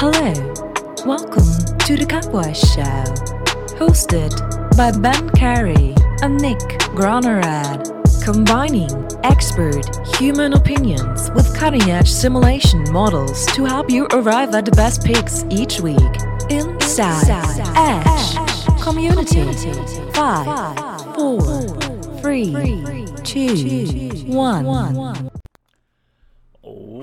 Hello, welcome to the Cowboys Show, hosted by Ben Carey and Nick Gronerad, combining expert human opinions with cutting edge simulation models to help you arrive at the best picks each week. Inside, Edge Community. Five, four, three, two, one.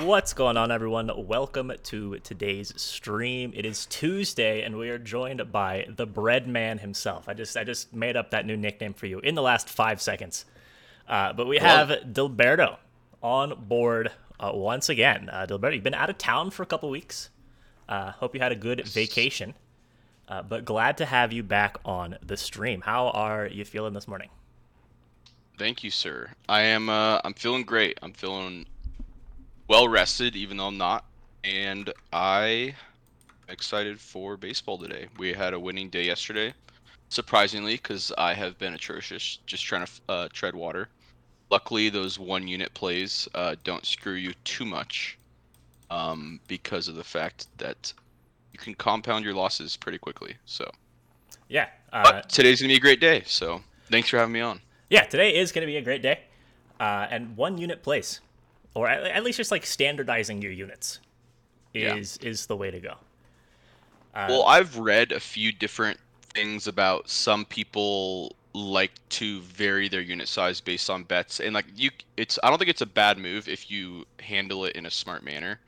What's going on, everyone? Welcome to today's stream. It is Tuesday, and we are joined by the Bread Man himself. I just I just made up that new nickname for you in the last five seconds. Uh, but we have Dilberto on board uh, once again. Uh, Dilberto, you've been out of town for a couple weeks. Uh, hope you had a good vacation. Uh, but glad to have you back on the stream. How are you feeling this morning? Thank you, sir. I am. Uh, I'm feeling great. I'm feeling well rested, even though I'm not, and I excited for baseball today. We had a winning day yesterday, surprisingly, because I have been atrocious, just trying to uh, tread water. Luckily, those one unit plays uh, don't screw you too much, um, because of the fact that you can compound your losses pretty quickly. So, Yeah. Uh, but today's gonna be a great day. So, thanks for having me on. Yeah, today is going to be a great day. Uh, and one unit place, or at, at least just like standardizing your units, Yeah. is is the way to go. Uh, Well, I've read a few different things about some people like to vary their unit size based on bets, and like you, it's I don't think it's a bad move if you handle it in a smart manner.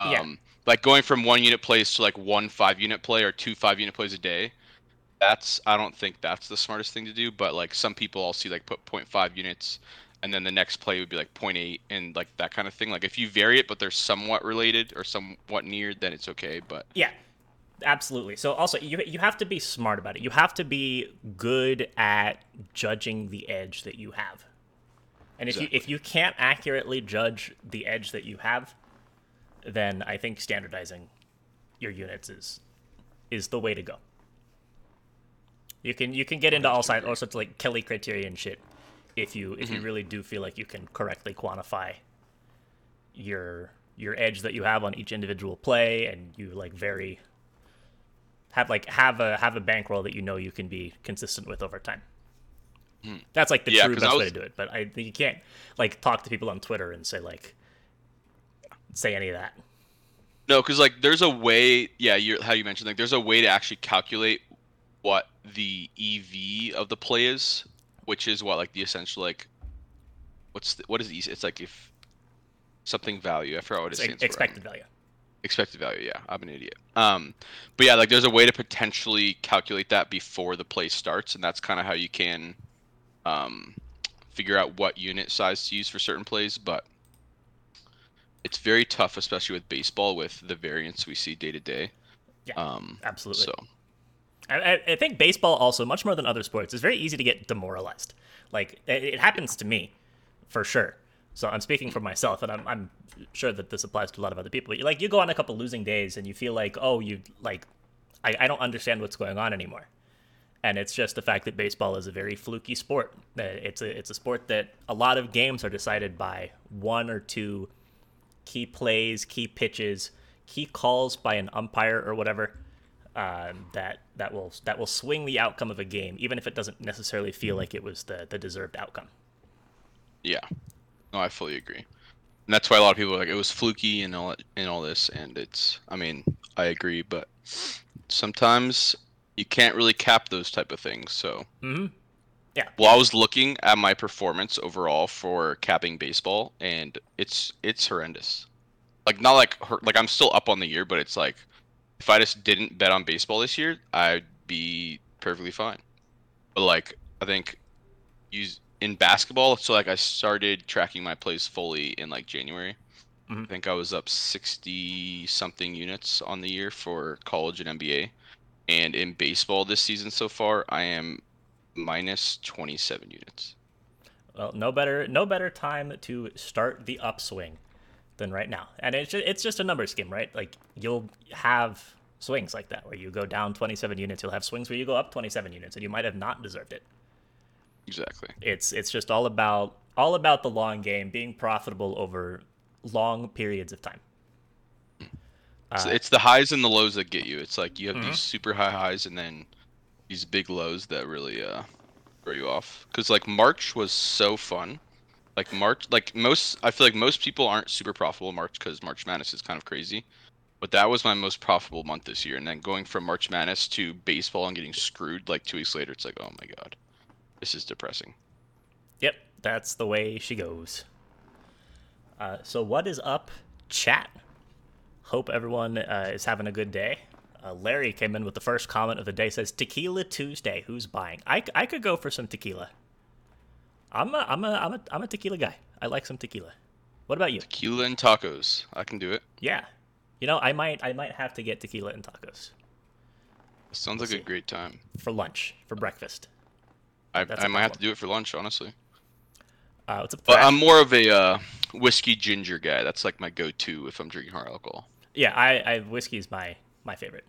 Um, Yeah. Like going from one unit plays to like one five unit play or two five unit plays a day. That's I don't think that's the smartest thing to do. But like some people, I'll see like put 0.5 units, and then the next play would be like 0.8 and like that kind of thing. Like if you vary it, but they're somewhat related or somewhat near, then it's okay. But Yeah, absolutely. So also you you have to be smart about it. You have to be good at judging the edge that you have. And if you if you can't accurately judge the edge that you have, then I think standardizing your units is is the way to go. You can you can get into all sides all sorts of like Kelly criterion shit if you if you really do feel like you can correctly quantify your your edge that you have on each individual play and you like very have like have a have a bankroll that you know you can be consistent with over time. That's like the Hmm. Yeah, true best I way to do it. But I you can't like talk to people on Twitter and say like say any of that. No, because like there's a way. Yeah, you're, how you mentioned like there's a way to actually calculate what the EV of the play is, which is what like the essential like. What's the, what is the, it's like if something value I forgot what it It's stands like for. expected value. Expected value. Yeah, I'm an idiot. Um, but yeah, like there's a way to potentially calculate that before the play starts, and that's kind of how you can, um, figure out what unit size to use for certain plays. But it's very tough, especially with baseball, with the variance we see day to day. Yeah, Um, absolutely. So I, I- think baseball also, much more than other sports, is very easy to get demoralized. Like it, it happens to me, for sure. So I'm speaking for myself, and I'm, I'm sure that this applies to a lot of other people. But like you go on a couple losing days, and you feel like, oh, you like, I, I don't understand what's going on anymore. And it's just the fact that baseball is a very fluky sport. Uh, It's a it's a sport that a lot of games are decided by one or two key plays, key pitches, key calls by an umpire or whatever um, that that will that will swing the outcome of a game, even if it doesn't necessarily feel like it was the the deserved outcome. yeah, no, I fully agree. And that's why a lot of people are like it was fluky and all and all this, and it's. I mean, I agree, but sometimes you can't really cap those type of things. So. hmm Yeah. Well, I was looking at my performance overall for capping baseball, and it's it's horrendous. Like not like like I'm still up on the year, but it's like if I just didn't bet on baseball this year, I'd be perfectly fine. But like I think use in basketball, so like I started tracking my plays fully in like January. Mhm. I think I was up sixty something units on the year for college and NBA. And in baseball this season so far, I am minus 27 units. Well, no better no better time to start the upswing than right now. And it's just, it's just a numbers game, right? Like you'll have swings like that where you go down 27 units, you'll have swings where you go up 27 units and you might have not deserved it. Exactly. It's it's just all about all about the long game, being profitable over long periods of time. It's, Uh, it's the highs and the lows that get you. It's like you have Mhm. these super high highs and then these big lows that really uh throw you off. Cause like March was so fun. Like March, like most, I feel like most people aren't super profitable in March because March Madness is kind of crazy. But that was my most profitable month this year. And then going from March Madness to baseball and getting screwed like two weeks later, it's like, oh my god, this is depressing. Yep, that's the way she goes. Uh, so, what is up, chat? Hope everyone uh, is having a good day. Uh, Larry came in with the first comment of the day. Says Tequila Tuesday. Who's buying? I, I could go for some tequila. I'm a I'm a I'm a I'm a tequila guy. I like some tequila. What about you? Tequila and tacos, I can do it. Yeah, you know I might I might have to get tequila and tacos Sounds like see. a great time. for lunch for breakfast. I, That's I might have to do it for lunch, honestly. Uh, what's up? But I'm more of a uh, whiskey ginger guy. That's like my go-to if I'm drinking hard alcohol. Yeah, I, I whiskey's my my favorite.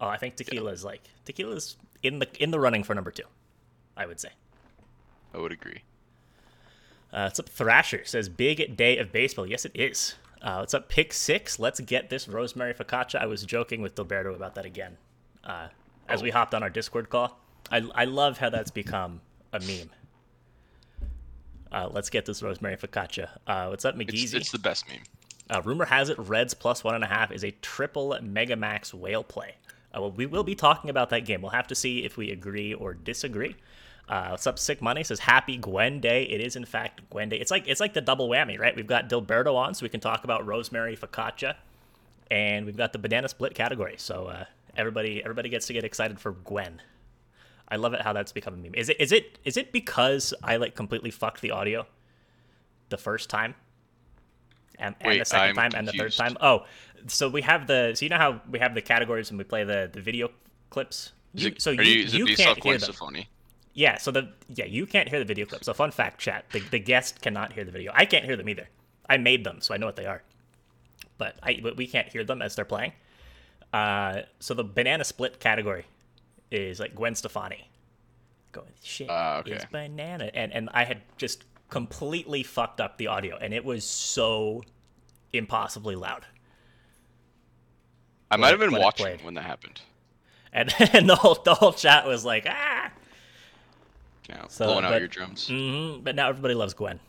Oh, I think tequila is like tequila's in the in the running for number two. I would say. I would agree. Uh, what's up, Thrasher says big day of baseball. Yes, it is. Uh, what's up, Pick Six? Let's get this rosemary focaccia. I was joking with Dilberto about that again, uh, as we hopped on our Discord call. I I love how that's become a meme. Uh, let's get this rosemary focaccia. Uh, what's up, It's, McGeezy? it's the best meme. Uh, rumor has it Reds plus one and a half is a triple Mega Max whale play. Uh, well, we will be talking about that game. We'll have to see if we agree or disagree. Uh, what's up, Sick Money says Happy Gwen Day. It is in fact Gwen Day. It's like it's like the double whammy, right? We've got Dilberto on, so we can talk about rosemary focaccia, and we've got the banana split category. So uh, everybody everybody gets to get excited for Gwen. I love it how that's become a meme. Is it is it is it because I like completely fucked the audio the first time? And, and Wait, the 2nd I'm time and the third time. Oh, so we have the so you know how we have the categories and we play the the video clips. You- it, so are you, you, you can't hear them. Yeah, so the yeah you can't hear the video clip. So fun fact, chat: the, the guest cannot hear the video. I can't hear them either. I made them, so I know what they are, but I but we can't hear them as they're playing. Uh, so the banana split category is like Gwen Stefani going shit Ah, okay. is banana, and and I had just completely fucked up the audio, and it was so impossibly loud. I might have been when watching when that happened. And, and the whole the whole chat was like ah. Know, So, blowing out your drums. hmm but now everybody loves Gwen.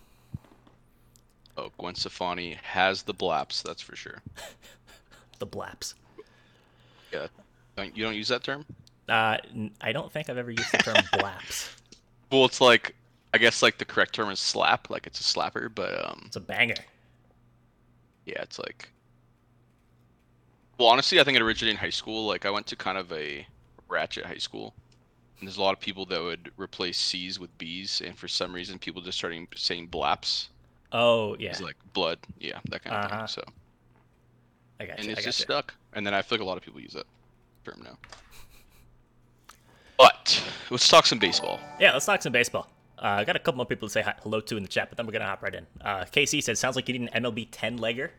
Oh, Gwen Stefani has the blaps, that's for sure. The blaps. Yeah. Don't, you don't use that term? Uh, I don't think I've ever used the term blaps. Well, it's like, I guess like the correct term is slap, like it's a slapper, but um, It's a banger. yeah, it's like. Well, honestly, I think it originated in high school. Like, I went to kind of a ratchet high school, and there's a lot of people that would replace C's with B's, and for some reason, people just started saying blaps. Oh yeah, It's like blood, yeah, that kind of Uh-huh. thing. So, I got and you. I got just you. stuck. And then I feel like a lot of people use that term now. But let's talk some baseball. Yeah, let's talk some baseball. Uh, I got a couple more people to say hi- hello to in the chat, but then we're gonna hop right in. Uh, KC says, "Sounds like you need an MLB 10 legger."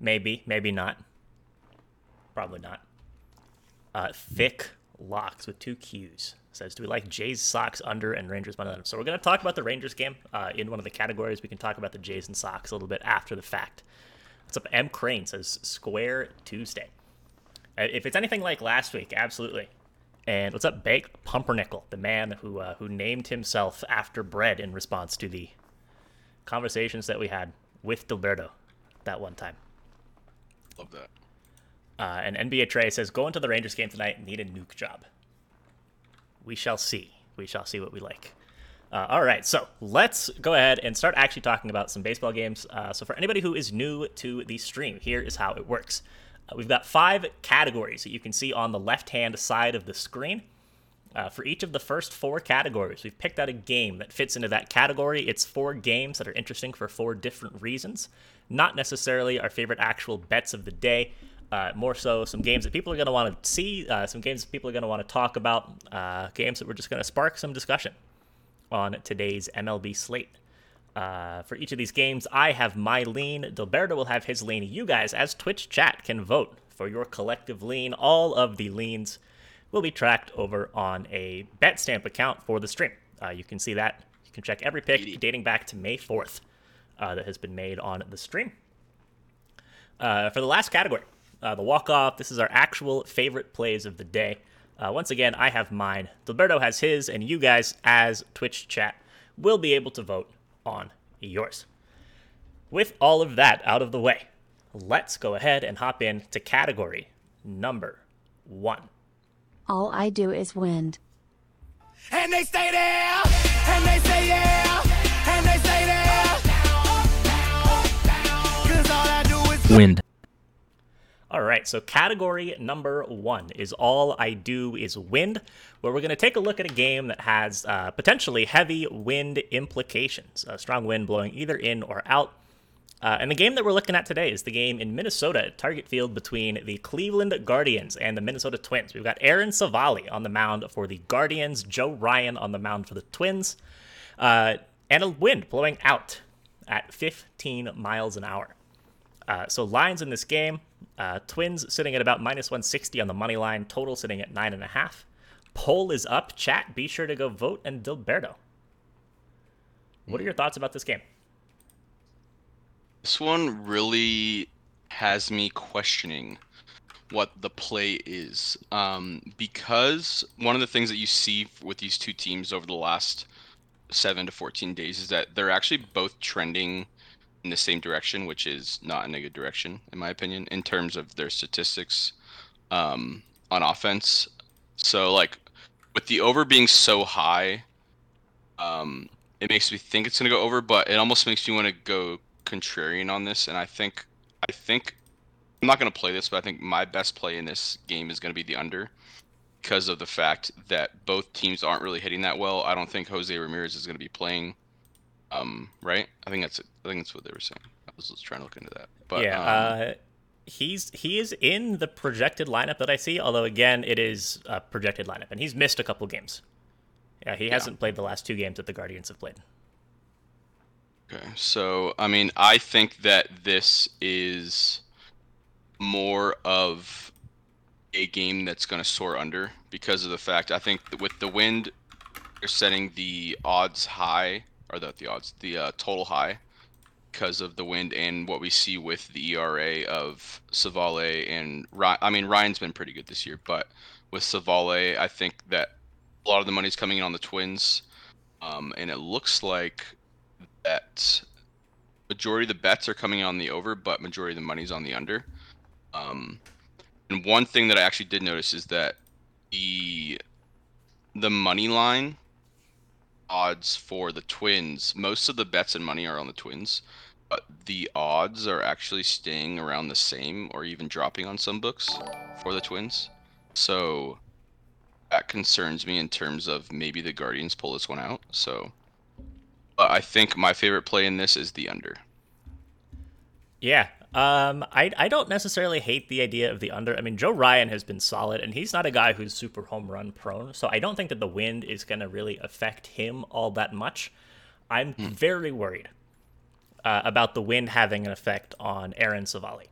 Maybe, maybe not. Probably not. Uh, thick locks with two Q's says, "Do we like Jays Sox under and Rangers money line?" So we're gonna talk about the Rangers game uh, in one of the categories. We can talk about the Jays and Sox a little bit after the fact. What's up? M Crane says, "Square Tuesday." Uh, If it's anything like last week, absolutely. And what's up, Bake Pumpernickel, the man who uh, who named himself after bread in response to the conversations that we had with Dilberto that one time. Love that. Uh, and NBA Trey says, "Go into the Rangers game tonight. Need a nuke job. We shall see. We shall see what we like." Uh, all right, so let's go ahead and start actually talking about some baseball games. Uh, so for anybody who is new to the stream, here is how it works. Uh, we've got five categories that you can see on the left-hand side of the screen. Uh, for each of the first four categories, we've picked out a game that fits into that category. It's four games that are interesting for four different reasons. Not necessarily our favorite actual bets of the day, uh, more so some games that people are going to want to see, uh, some games that people are going to want to talk about, uh, games that we're just going to spark some discussion on today's MLB slate. Uh, for each of these games, I have my lean. Dilberto will have his lean. You guys, as Twitch chat, can vote for your collective lean. All of the leans will be tracked over on a BetStamp account for the stream. Uh, you can see that. You can check every pick dating back to May 4th uh, that has been made on the stream. Uh, for the last category, uh, the walk off. This is our actual favorite plays of the day. Uh, once again, I have mine. Dilberto has his, and you guys, as Twitch chat, will be able to vote on yours. With all of that out of the way, let's go ahead and hop in to category number one. All I do is wind. And they stay there, and they say yeah, and they stay there. Cause all I do is Wind. All right, so category number one is All I Do Is Wind, where we're going to take a look at a game that has uh, potentially heavy wind implications, a strong wind blowing either in or out. Uh, and the game that we're looking at today is the game in Minnesota Target Field between the Cleveland Guardians and the Minnesota Twins. We've got Aaron Civale on the mound for the Guardians, Joe Ryan on the mound for the Twins, uh, and a wind blowing out at 15 miles an hour. Uh, so lines in this game, uh, Twins sitting at about minus 160 on the money line, total sitting at nine and a half. Poll is up. Chat, be sure to go vote. And Dilberto, what are your thoughts about this game? This one really has me questioning what the play is. Um, because one of the things that you see with these two teams over the last seven to 14 days is that they're actually both trending in the same direction, which is not in a good direction, in my opinion, in terms of their statistics um, on offense. So, like, with the over being so high, um, it makes me think it's going to go over, but it almost makes me want to go contrarian on this. And I think, I think, I'm not going to play this, but I think my best play in this game is going to be the under because of the fact that both teams aren't really hitting that well. I don't think Jose Ramirez is going to be playing. Um, right? I think that's I think that's what they were saying. I was just trying to look into that. But yeah, um, uh, he's he is in the projected lineup that I see. Although again, it is a projected lineup, and he's missed a couple games. Yeah, he hasn't played the last two games that the Guardians have played. Okay, so I mean, I think that this is more of a game that's going to soar under because of the fact I think with the wind, they're setting the odds high, or the the odds, the uh, total high, because of the wind and what we see with the ERA of Civale and Ryan. I mean, Ryan's been pretty good this year, but with Civale, I think that a lot of the money's coming in on the Twins, um, and it looks like that majority of the bets are coming on the over, but majority of the money's on the under. Um, and one thing that I actually did notice is that the the money line odds for the Twins, most of the bets and money are on the Twins, but the odds are actually staying around the same or even dropping on some books for the Twins. So that concerns me in terms of maybe the Guardians pull this one out. So but I think my favorite play in this is the under. Yeah. Um, I, I don't necessarily hate the idea of the under. I mean, Joe Ryan has been solid, and he's not a guy who's super home run prone, so I don't think that the wind is going to really affect him all that much. I'm very worried uh, about the wind having an effect on Aaron Civale.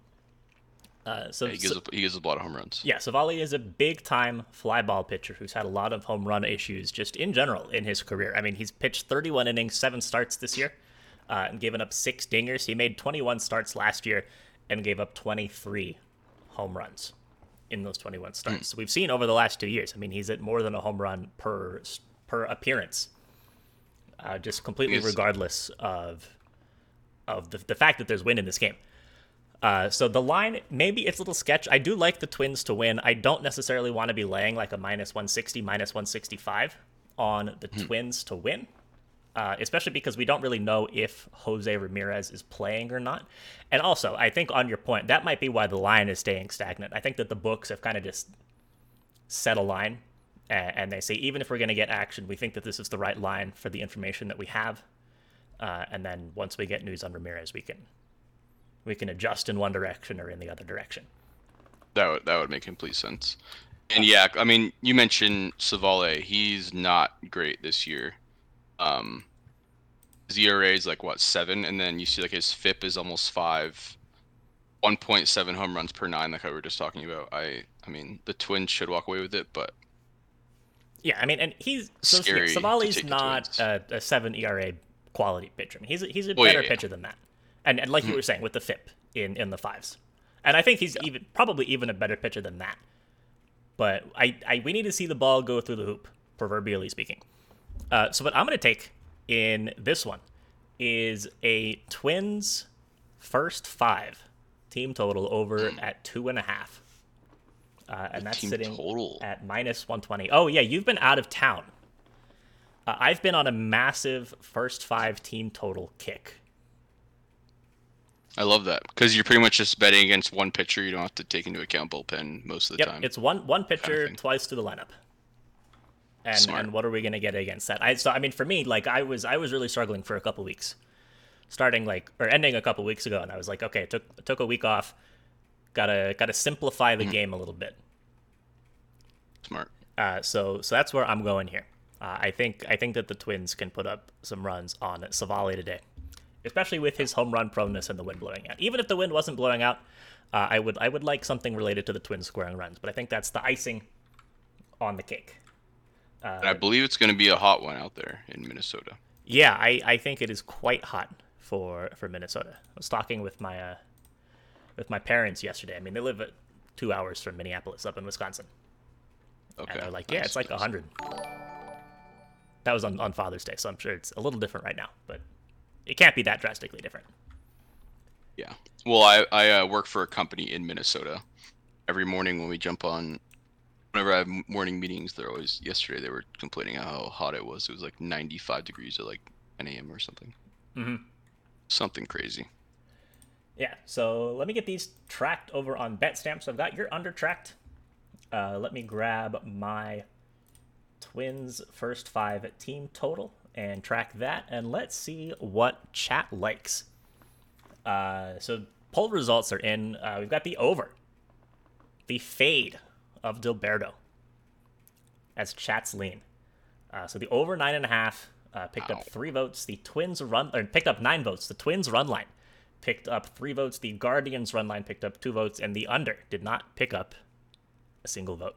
Uh, so, He gives so- up, he gives up a lot of home runs. yeah, Civale is a big time fly ball pitcher who's had a lot of home run issues just in general in his career. I mean, he's pitched 31 innings, seven starts this year, uh, and given up six dingers. He made 21 starts last year and gave up 23 home runs in those 21 starts. So we've seen over the last two years. I mean, he's at more than a home run per per appearance, uh, just completely Yes. regardless of of the, the fact that there's win in this game. Uh, so the line, maybe it's a little sketch. I do like the Twins to win. I don't necessarily want to be laying like a minus 160, minus 165 on the Twins to win, uh, especially because we don't really know if Jose Ramirez is playing or not. And also, I think on your point, that might be why the line is staying stagnant. I think that the books have kind of just set a line, a- and they say even if we're going to get action, we think that this is the right line for the information that we have. Uh, and then once we get news on Ramirez, we can we can adjust in one direction or in the other direction. That would that would make complete sense. And yeah, I mean, you mentioned Civale. He's not great this year. Um, his ERA is like what seven, and then you see like his FIP is almost five. 1.7 home runs per nine, like I were just talking about. I, I mean, the Twins should walk away with it, but Yeah, I mean, and he's so Civale's not a, a seven ERA quality pitcher. I mean, he's a, he's a yeah, better yeah. pitcher than that. And and like Hmm. you were saying with the FIP in in the fives. and I think he's even probably even a better pitcher than that. But I, I we need to see the ball go through the hoop, proverbially speaking. Uh, so what I'm going to take in this one is a Twins first five team total over at two and a half. Uh, and that's sitting total. at minus 120. Oh, yeah, you've been out of town. Uh, I've been on a massive first five team total kick. I love that because you're pretty much just betting against one pitcher. You don't have to take into account bullpen most of the Yep, time. it's one one pitcher thing. twice to the lineup. And Smart. and what are we gonna get against that? I so I mean for me, like I was I was really struggling for a couple weeks, starting like or ending a couple weeks ago, and I was like, okay, took took a week off, gotta gotta simplify Mm-hmm. the game a little bit. Smart. Uh, so so that's where I'm going here. Uh, I think I think that the Twins can put up some runs on Civale today, especially with his home run proneness and the wind blowing out. Even if the wind wasn't blowing out, uh, I would I would like something related to the Twins scoring runs. But I think that's the icing on the cake. And I believe it's going to be a hot one out there in Minnesota. Yeah, I, I think it is quite hot for for Minnesota. I was talking with my uh, with my parents yesterday. I mean, they live at two hours from Minneapolis, up in Wisconsin. Okay. And they're like, yeah, nice, it's like nice. 100. That was on, on Father's Day, so I'm sure it's a little different right now, but it can't be that drastically different. Yeah. Well, I I uh, work for a company in Minnesota. Every morning when we jump on, whenever I have morning meetings, they're always. Yesterday they were complaining how hot it was. It was like 95 degrees at like 10 a.m. or something. Mhm. Something crazy. Yeah, so let me get these tracked over on BetStamp. So I've got your under tracked. Uh, let me grab my Twins first five team total and track that, and let's see what chat likes. Uh, so poll results are in. Uh, we've got the over, the fade of Dilberto as chat's lean. Uh, so the over nine and a half uh, picked Ow. up three votes. The Twins run or picked up nine votes. The Twins run line picked up three votes. The Guardians run line picked up two votes, and the under did not pick up a single vote.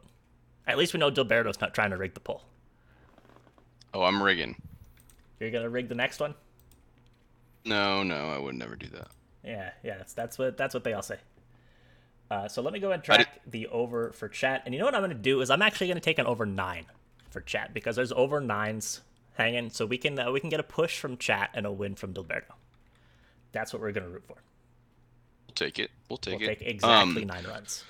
At least we know Dilberto's not trying to rig the poll. Oh, I'm rigging. You're gonna rig the next one? No, no, I would never do that. Yeah, yeah, that's that's what that's what they all say. Uh, so let me go ahead and track the over for chat. And you know what I'm gonna do is I'm actually gonna take an over nine for chat because there's over nines hanging, so we can uh, we can get a push from chat and a win from Dilberto. That's what we're gonna root for. We'll take it. We'll take We'll it. take exactly Um, nine runs.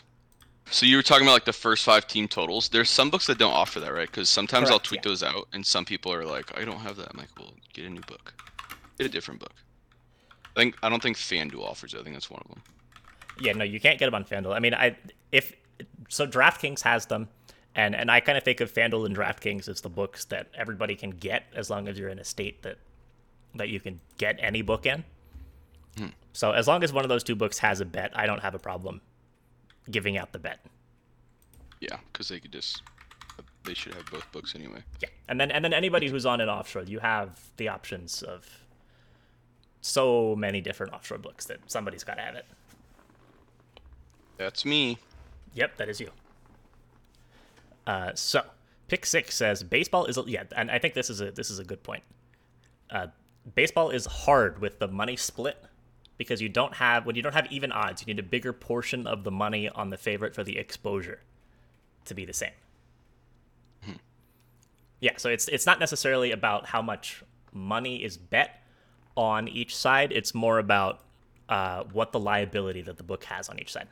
So you were talking about like the first five team totals. There's some books that don't offer that, right? Because sometimes I'll tweet yeah. those out, and some people are like, "I don't have that." I'm like, "Well, get a new book. Get a different book." I think I don't think FanDuel offers it. I think that's one of them. Yeah, no, you can't get them on FanDuel. I mean, I if so, DraftKings has them, and and I kind of think of FanDuel and DraftKings as the books that everybody can get as long as you're in a state that that you can get any book in. Hmm. So as long as one of those two books has a bet, I don't have a problem giving out the bet. Yeah, because they could just they should have both books anyway. Yeah, and then and then anybody who's on an offshore, you have the options of so many different offshore books that somebody's got to have it. That's me. Yep, that is you. Uh, so pick six says baseball is yeah, and I think this is a this is a good point. Uh, baseball is hard with the money split because you don't have when you don't have even odds, you need a bigger portion of the money on the favorite for the exposure to be the same. Yeah, so it's it's not necessarily about how much money is bet on each side. It's more about uh, what the liability that the book has on each side.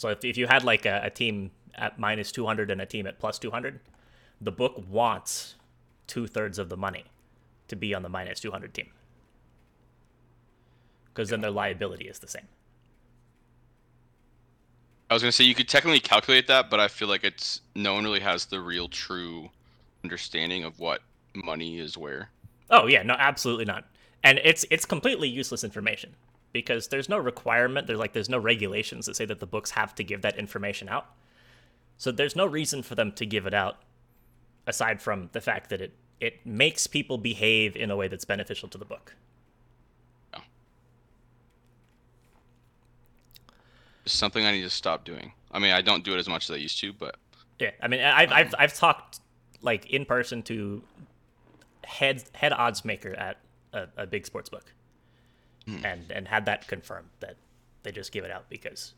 So if, if you had like a, a team at minus 200 and a team at plus 200, the book wants two thirds of the money to be on the minus 200 team. Because then their liability is the same. I was gonna say you could technically calculate that, but I feel like it's no one really has the real true understanding of what money is where. Oh yeah, no, absolutely not. And it's it's completely useless information because there's no requirement. There's like there's no regulations that say that the books have to give that information out. So there's no reason for them to give it out, aside from the fact that it it makes people behave in a way that's beneficial to the book. Oh. It's something I need to stop doing. I mean, I don't do it as much as I used to, but Yeah, I mean, I've I've, I've talked like in person to head head odds maker at a, a big sports book, Mm. and and had that confirmed that They just give it out because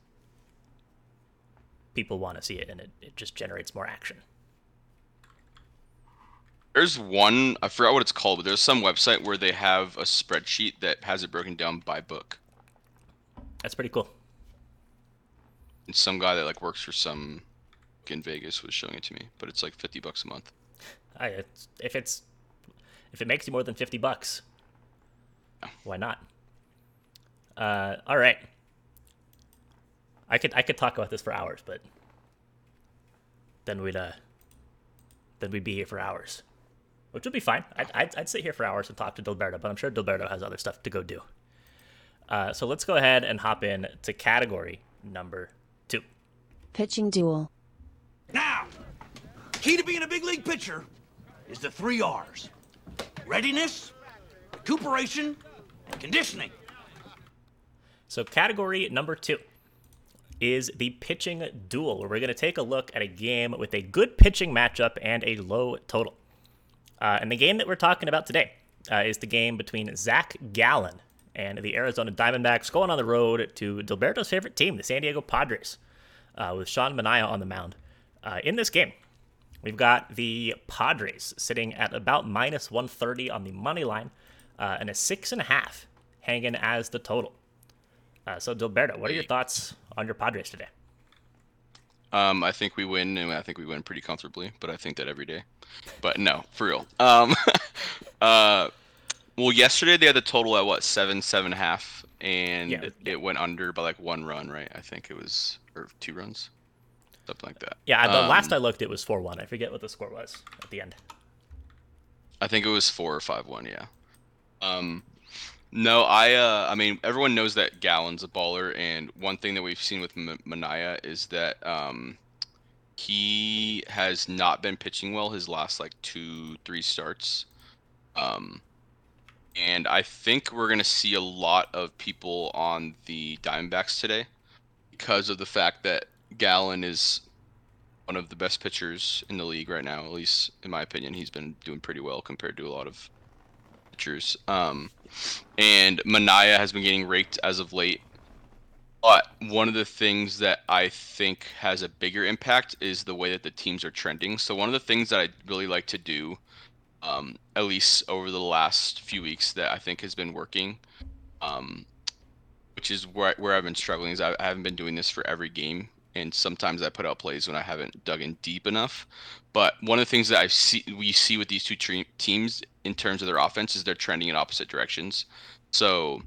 people want to see it and it, it just generates more action. There's one I forgot what it's called, but there's some website where they have a spreadsheet that has it broken down by book. That's pretty cool. And some guy that like works for some in Vegas was showing it to me, but it's like fifty bucks a month. I, it's, if it's if it makes you more than 50 bucks, why not? Uh, all right. I could I could talk about this for hours, but then we'd uh then we'd be here for hours, which would be fine. I'd, I'd, I'd sit here for hours and talk to Dilberto, but I'm sure Dilberto has other stuff to go do. Uh, so let's go ahead and hop in to category number two. Pitching duel. Now, key to being a big league pitcher is the three R's readiness, recuperation, and conditioning. So, category number two is the pitching duel, where we're going to take a look at a game with a good pitching matchup and a low total. Uh, and the game that we're talking about today uh, is the game between Zach Gallen and the Arizona Diamondbacks going on the road to Dilberto's favorite team, the San Diego Padres, uh, with Sean Manaea on the mound. Uh, in this game, we've got the Padres sitting at about minus 130 on the money line uh, and a six and a half hanging as the total. Uh, so, Dilberto, what are your thoughts on your Padres today? Um, I think we win, and I think we win pretty comfortably. But I think that every day. But no, for real. Um, uh, well, yesterday they had the total at what seven, seven and a half, and Yeah. it, it went under by like one run, right? I think it was or two runs, something like that. Yeah, the last Um, I looked, it was 4 1. I forget what the score was at the end. I think it was four or five one. Yeah. Um, no, I. Uh, I mean, everyone knows that Gallen's a baller, and one thing that we've seen with M- Manaea is that um, he has not been pitching well his last like two, three starts. Um, and I think we're gonna see a lot of people on the Diamondbacks today because of the fact that Gallen is one of the best pitchers in the league right now. At least in my opinion, he's been doing pretty well compared to a lot of pitchers. Um, and Manaea has been getting raked as of late. But one of the things that I think has a bigger impact is the way that the teams are trending. So one of the things that I really like to do, um, at least over the last few weeks, that I think has been working, um, which is where, where I've been struggling, is I, I haven't been doing this for every game, and sometimes I put out plays when I haven't dug in deep enough. But one of the things that I see we see with these two tre- teams in terms of their offense is they're trending in opposite directions. So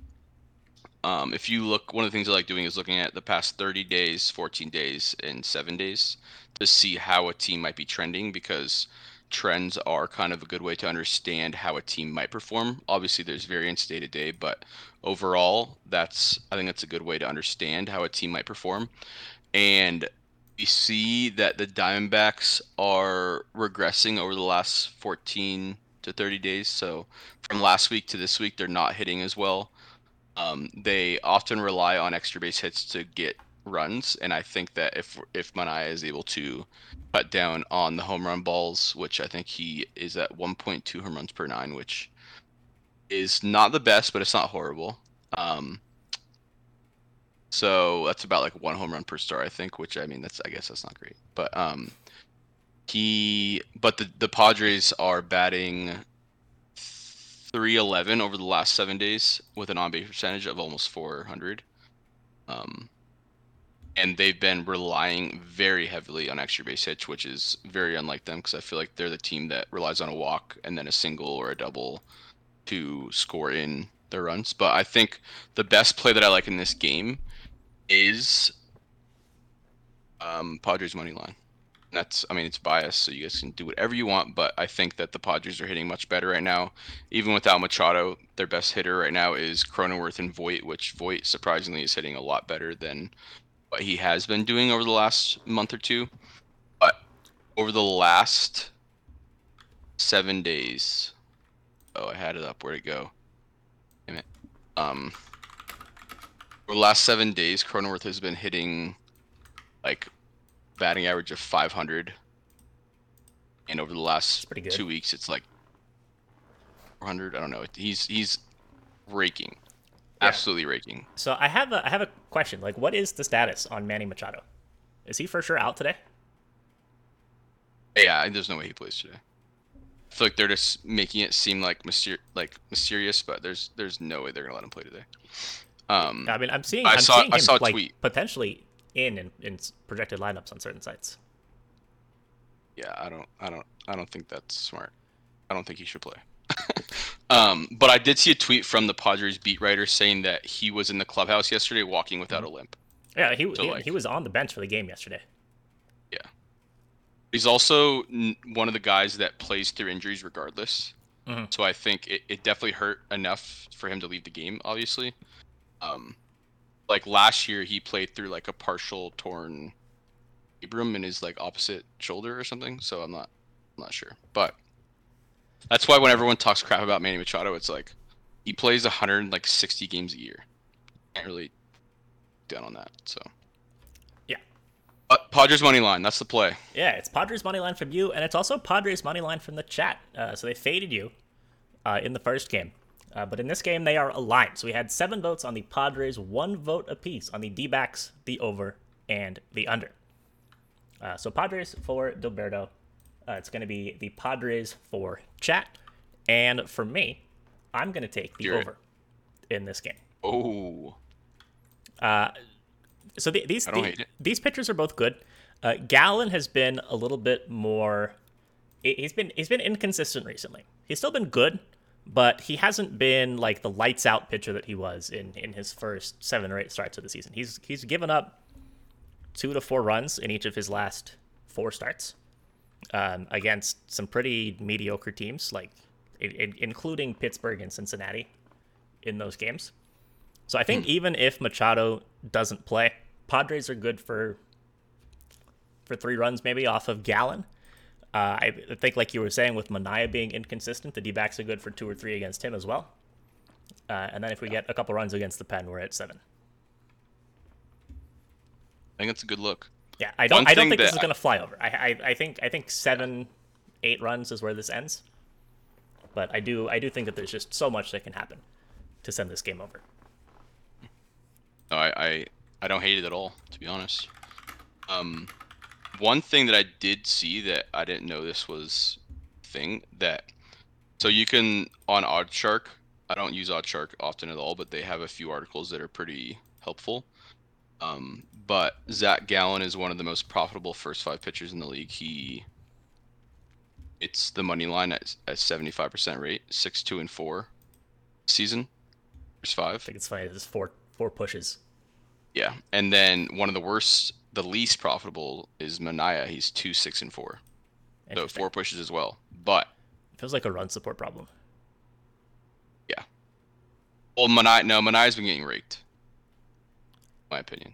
um, if you look, one of the things I like doing is looking at the past 30 days, 14 days, and seven days to see how a team might be trending because trends are kind of a good way to understand how a team might perform. Obviously, there's variance day to day, but overall, that's I think that's a good way to understand how a team might perform. And we see that the Diamondbacks are regressing over the last 14 to 30 days. So from last week to this week, they're not hitting as well. Um, they often rely on extra base hits to get runs, and I think that if if Manaea is able to cut down on the home run balls, which I think he is at 1.2 home runs per nine, which is not the best, but it's not horrible. Um, so that's about like one home run per star, I think. Which I mean, that's I guess that's not great, but um, he but the the Padres are batting 311 over the last seven days with an on base percentage of almost 400. Um, and they've been relying very heavily on extra base hits, which is very unlike them because I feel like they're the team that relies on a walk and then a single or a double to score in their runs. But I think the best play that I like in this game is um, Padres money line. That's, I mean, it's biased, so you guys can do whatever you want. But I think that the Padres are hitting much better right now, even without Machado. Their best hitter right now is Cronenworth and Voit, which Voit surprisingly is hitting a lot better than what he has been doing over the last month or two. But over the last seven days, oh, I had it up. Where'd it go? Damn it. Um, the last seven days, Cronenworth has been hitting like batting average of 500, and over the last two weeks, it's like 400. I don't know. He's he's raking, absolutely raking. So I have a I have a question. Like, what is the status on Manny Machado? Is he for sure out today? Yeah, there's no way he plays today. I feel like they're just making it seem like myster- like mysterious, but there's there's no way they're gonna let him play today. Um, I mean, I'm seeing I I'm saw- seeing I him saw a like tweet. potentially in, in in projected lineups on certain sites. yeah, I don't, I don't, I don't think that's smart. I don't think he should play. um, but I did see a tweet from the Padres beat writer saying that he was in the clubhouse yesterday walking without Mm-hmm. a limp. Yeah, he So, he, like- he was on the bench for the game yesterday. Yeah. He's also n- one of the guys that plays through injuries regardless. Mhm. So I think it, it definitely hurt enough for him to leave the game, obviously. Um, like last year, he played through like a partial torn labrum in his like opposite shoulder or something. So I'm not, I'm not sure. But that's why when everyone talks crap about Manny Machado, it's like he plays 160 games a year. Can't really down on that. So. Yeah. Uh, Padres money line. That's the play. Yeah, it's Padres money line from you, and it's also Padres money line from the chat. Uh, so they faded you uh, in the first game, uh, but in this game they are aligned. So we had seven votes on the Padres, one vote apiece on the D-backs, the over, and the under. Uh, so Padres for Dilberto. Uh, it's going to be the Padres for chat, and for me, I'm going to take the You're- over in this game. Oh. So the, these the- these pitchers are both good. Uh, Gallen has been a little bit more. He's been he's been inconsistent recently. He's still been good, but he hasn't been like the lights out pitcher that he was in in his first seven or eight starts of the season. He's he's given up two to four runs in each of his last four starts um, against some pretty mediocre teams, like including Pittsburgh and Cincinnati in those games. So I think Hmm. even if Machado doesn't play, Padres are good for for three runs maybe off of Gallen. Uh, I think, like you were saying, with Manaea being inconsistent, the D-backs are good for two or three against him as well. Uh, and then if we get a couple runs against the Pen, we're at seven. I think it's a good look. Yeah, I don't. One I don't think this is going to fly over. I, I, I think. I think seven, eight runs is where this ends. But I do. I do think that there's just so much that can happen to send this game over. No, I, I I don't hate it at all, to be honest. Um, one thing that I did see that I didn't know this was thing that so you can on OddsShark. I don't use OddsShark often at all, but they have a few articles that are pretty helpful. Um, but Zach Gallen is one of the most profitable first five pitchers in the league. He it's the money line at at seventy five percent rate, six two and four season. First five. I think it's funny. It's four four pushes. Yeah, and then one of the worst, the least profitable is Manaea. He's two, six, and four. So four pushes as well. But Feels like a run support problem. yeah, well, Manaea, no, Manaea's been getting raked. My opinion,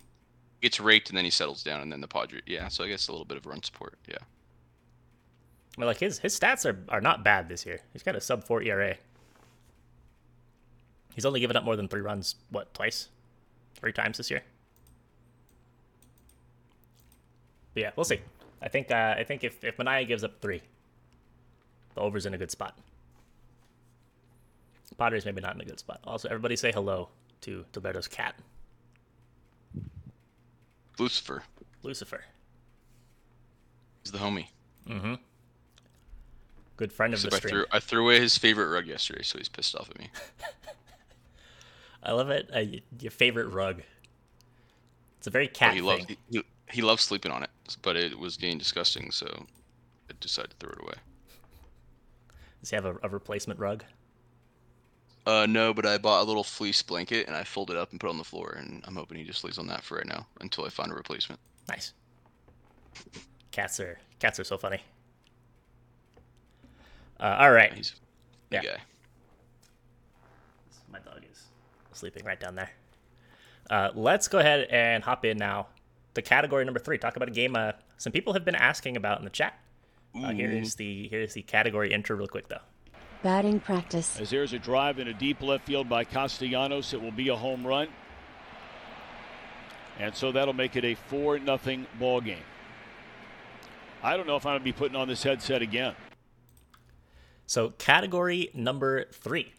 gets raked and then he settles down, and then the Padre. Yeah, so I guess a little bit of run support. Yeah, Well, like his his stats are, are not bad this year. He's got a sub four ERA. He's only given up more than three runs. What twice, three times this year. But yeah, we'll see. I think uh, I think if if Manaea gives up three, the over's in a good spot. Padres maybe not in a good spot. Also, everybody say hello to Dilberto's cat, Lucifer Lucifer. He's the homie. Mhm. Good friend of So the I stream. threw I threw away his favorite rug yesterday, so he's pissed off at me. I love it. Uh, your favorite rug. It's a very But cat he thing. loves he, he, he loves sleeping on it, but it was getting disgusting, so I decided to throw it away. Does he have a, a replacement rug? Uh, no, but I bought a little fleece blanket and I folded it up and put it on the floor, and I'm hoping he just lays on that for right now until I find a replacement. Nice. Cats are cats are so funny. Uh, all right, He's Yeah. guy. my dog is sleeping right down there. Uh, let's go ahead and hop in now. The category number three. Talk about a game. Uh, some people have been asking about in the chat. Uh, here is the here is the category intro real quick though. Batting practice. As there's a drive in a deep left field by Castellanos, it will be a home run. And so that'll make it a 4 nothing ball game. I don't know if I'm going to be putting on this headset again. So category number three.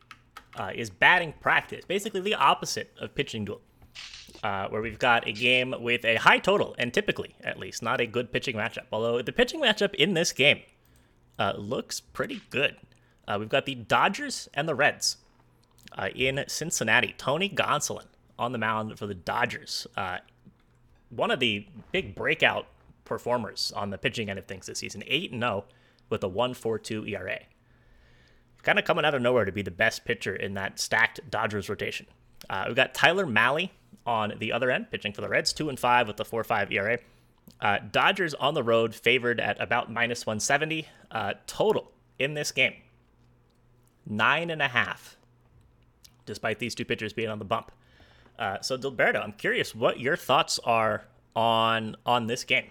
uh, is batting practice, basically the opposite of pitching duel, uh, where we've got a game with a high total, and typically, at least, not a good pitching matchup. Although the pitching matchup in this game uh, looks pretty good. Uh, we've got the Dodgers and the Reds uh, in Cincinnati. Tony Gonsolin on the mound for the Dodgers. Uh, one of the big breakout performers on the pitching end of things this season, 8 0 with a 1.42 ERA. Kind of coming out of nowhere to be the best pitcher in that stacked Dodgers rotation. Uh, we've got Tyler Mahle on the other end, pitching for the Reds, 2 and 5 with the four five ERA. Uh, Dodgers on the road favored at about minus 170 uh, total in this game. Nine and a half, despite these two pitchers being on the bump. Uh, so Dilberto, I'm curious what your thoughts are on on this game.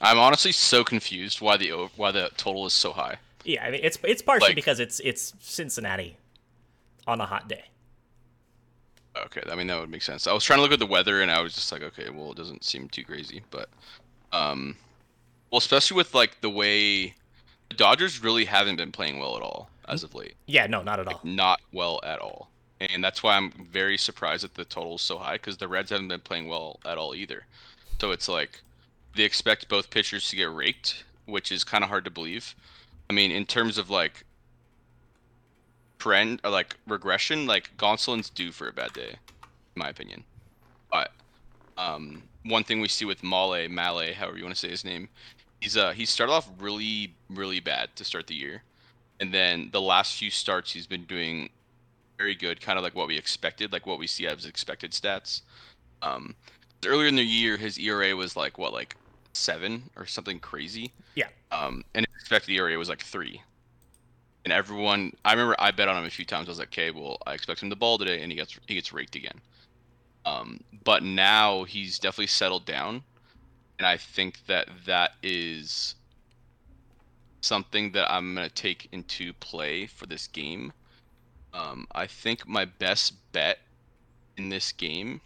I'm honestly so confused why the why the total is so high. Yeah, I mean it's it's partially Like- because it's it's Cincinnati on a hot day. Okay, I mean that would make sense. I was trying to look at the weather and I was just like, okay, well it doesn't seem too crazy, but um well especially with like the way the Dodgers really haven't been playing well at all as of late. Yeah, no, not at all. Not well at all. And that's why I'm very surprised that the total is so high because the Reds haven't been playing well at all either. So it's like they expect both pitchers to get raked, which is kind of hard to believe. I mean, in terms of like trend or like regression, like Gonsolin's due for a bad day, in my opinion. But um, one thing we see with Male, Male, however you want to say his name, he's uh he started off really really bad to start the year, and then the last few starts he's been doing very good, kind of like what we expected, like what we see as expected stats. Um, earlier in the year, his ERA was like what, like seven or something crazy. Yeah. Um, and his expected ERA was like three. And everyone, I remember I bet on him a few times. I was like, okay, well, I expect him to ball today, and he gets he gets raked again. Um, but now he's definitely settled down, and I think that that is something that I'm gonna take into play for this game. Um, I think my best bet in this game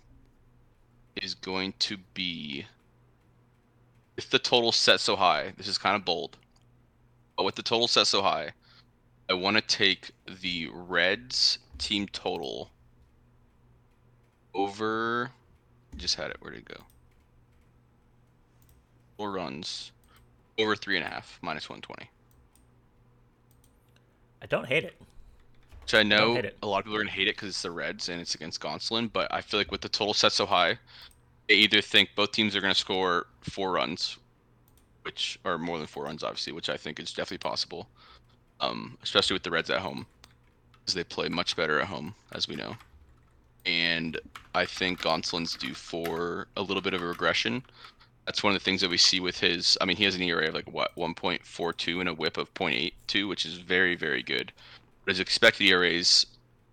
is going to be if the total set so high. This is kind of bold, but with the total set so high, I want to take the Reds team total over. Just had it. Where did it go? Four runs over three and a half minus one twenty. I don't hate it. Which I know it. a lot of people are gonna hate it because it's the Reds and it's against Gonsolin, but I feel like with the total set so high, they either think both teams are gonna score four runs, which are more than four runs, obviously, which I think is definitely possible. Um, especially with the Reds at home, because they play much better at home, as we know. And I think Gonsolin's due for a little bit of a regression. That's one of the things that we see with his. I mean, he has an ERA of like what 1.42 and a WHIP of 0.82, which is very, very good. But his expected ERA is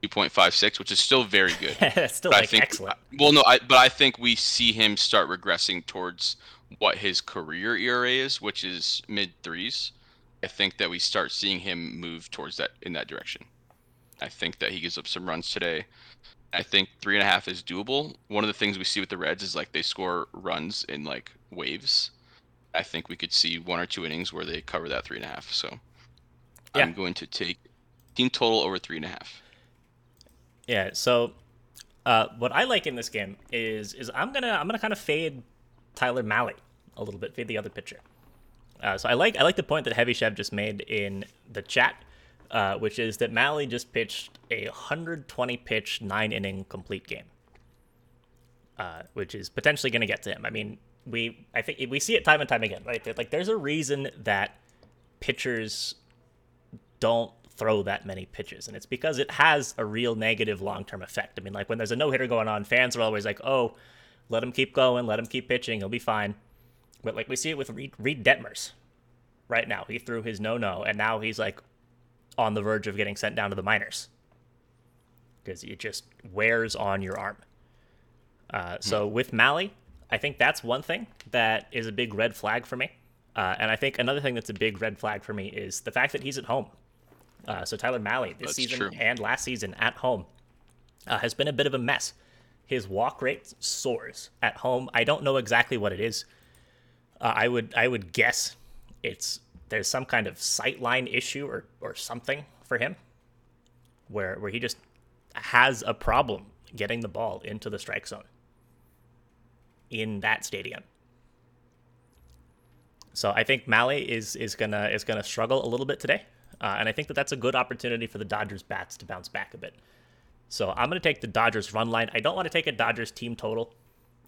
2.56, which is still very good. That's still But like excellent. Well, no, I, but I think we see him start regressing towards what his career ERA is, which is mid threes. I think that we start seeing him move towards that in that direction. I think that he gives up some runs today. I think three and a half is doable. One of the things we see with the Reds is like they score runs in like waves. I think we could see one or two innings where they cover that three and a half. So Yeah. I'm going to take team total over three and a half. Yeah. So, uh, what I like in this game is is I'm gonna I'm gonna kind of fade Tyler Mahle a little bit, fade the other pitcher. Uh, so I like I like the point that Heavy Chef just made in the chat, uh, which is that Mahle just pitched a 120 pitch nine inning complete game, uh, which is potentially going to get to him. I mean, we I think we see it time and time again, right? Like, there's a reason that pitchers don't throw that many pitches, and it's because it has a real negative long term effect. I mean, like when there's a no hitter going on, fans are always like, "Oh, let him keep going, let him keep pitching, he'll be fine." But like we see it with Reid, Reid Detmers right now. He threw his no no, and now he's like on the verge of getting sent down to the minors because it just wears on your arm. Uh, so with Mahle, I think that's one thing that is a big red flag for me. Uh, and I think another thing that's a big red flag for me is the fact that he's at home. Uh, so Tyler Mahle this That's season true. and last season at home uh, has been a bit of a mess. His walk rate soars at home. I don't know exactly what it is. Uh, I would I would guess it's there's some kind of sight line issue or or something for him. where where he just has a problem getting the ball into the strike zone in that stadium. So I think Mahle is is gonna is gonna struggle a little bit today, uh, and I think that that's a good opportunity for the Dodgers bats to bounce back a bit. So I'm gonna take the Dodgers run line. I don't want to take a Dodgers team total.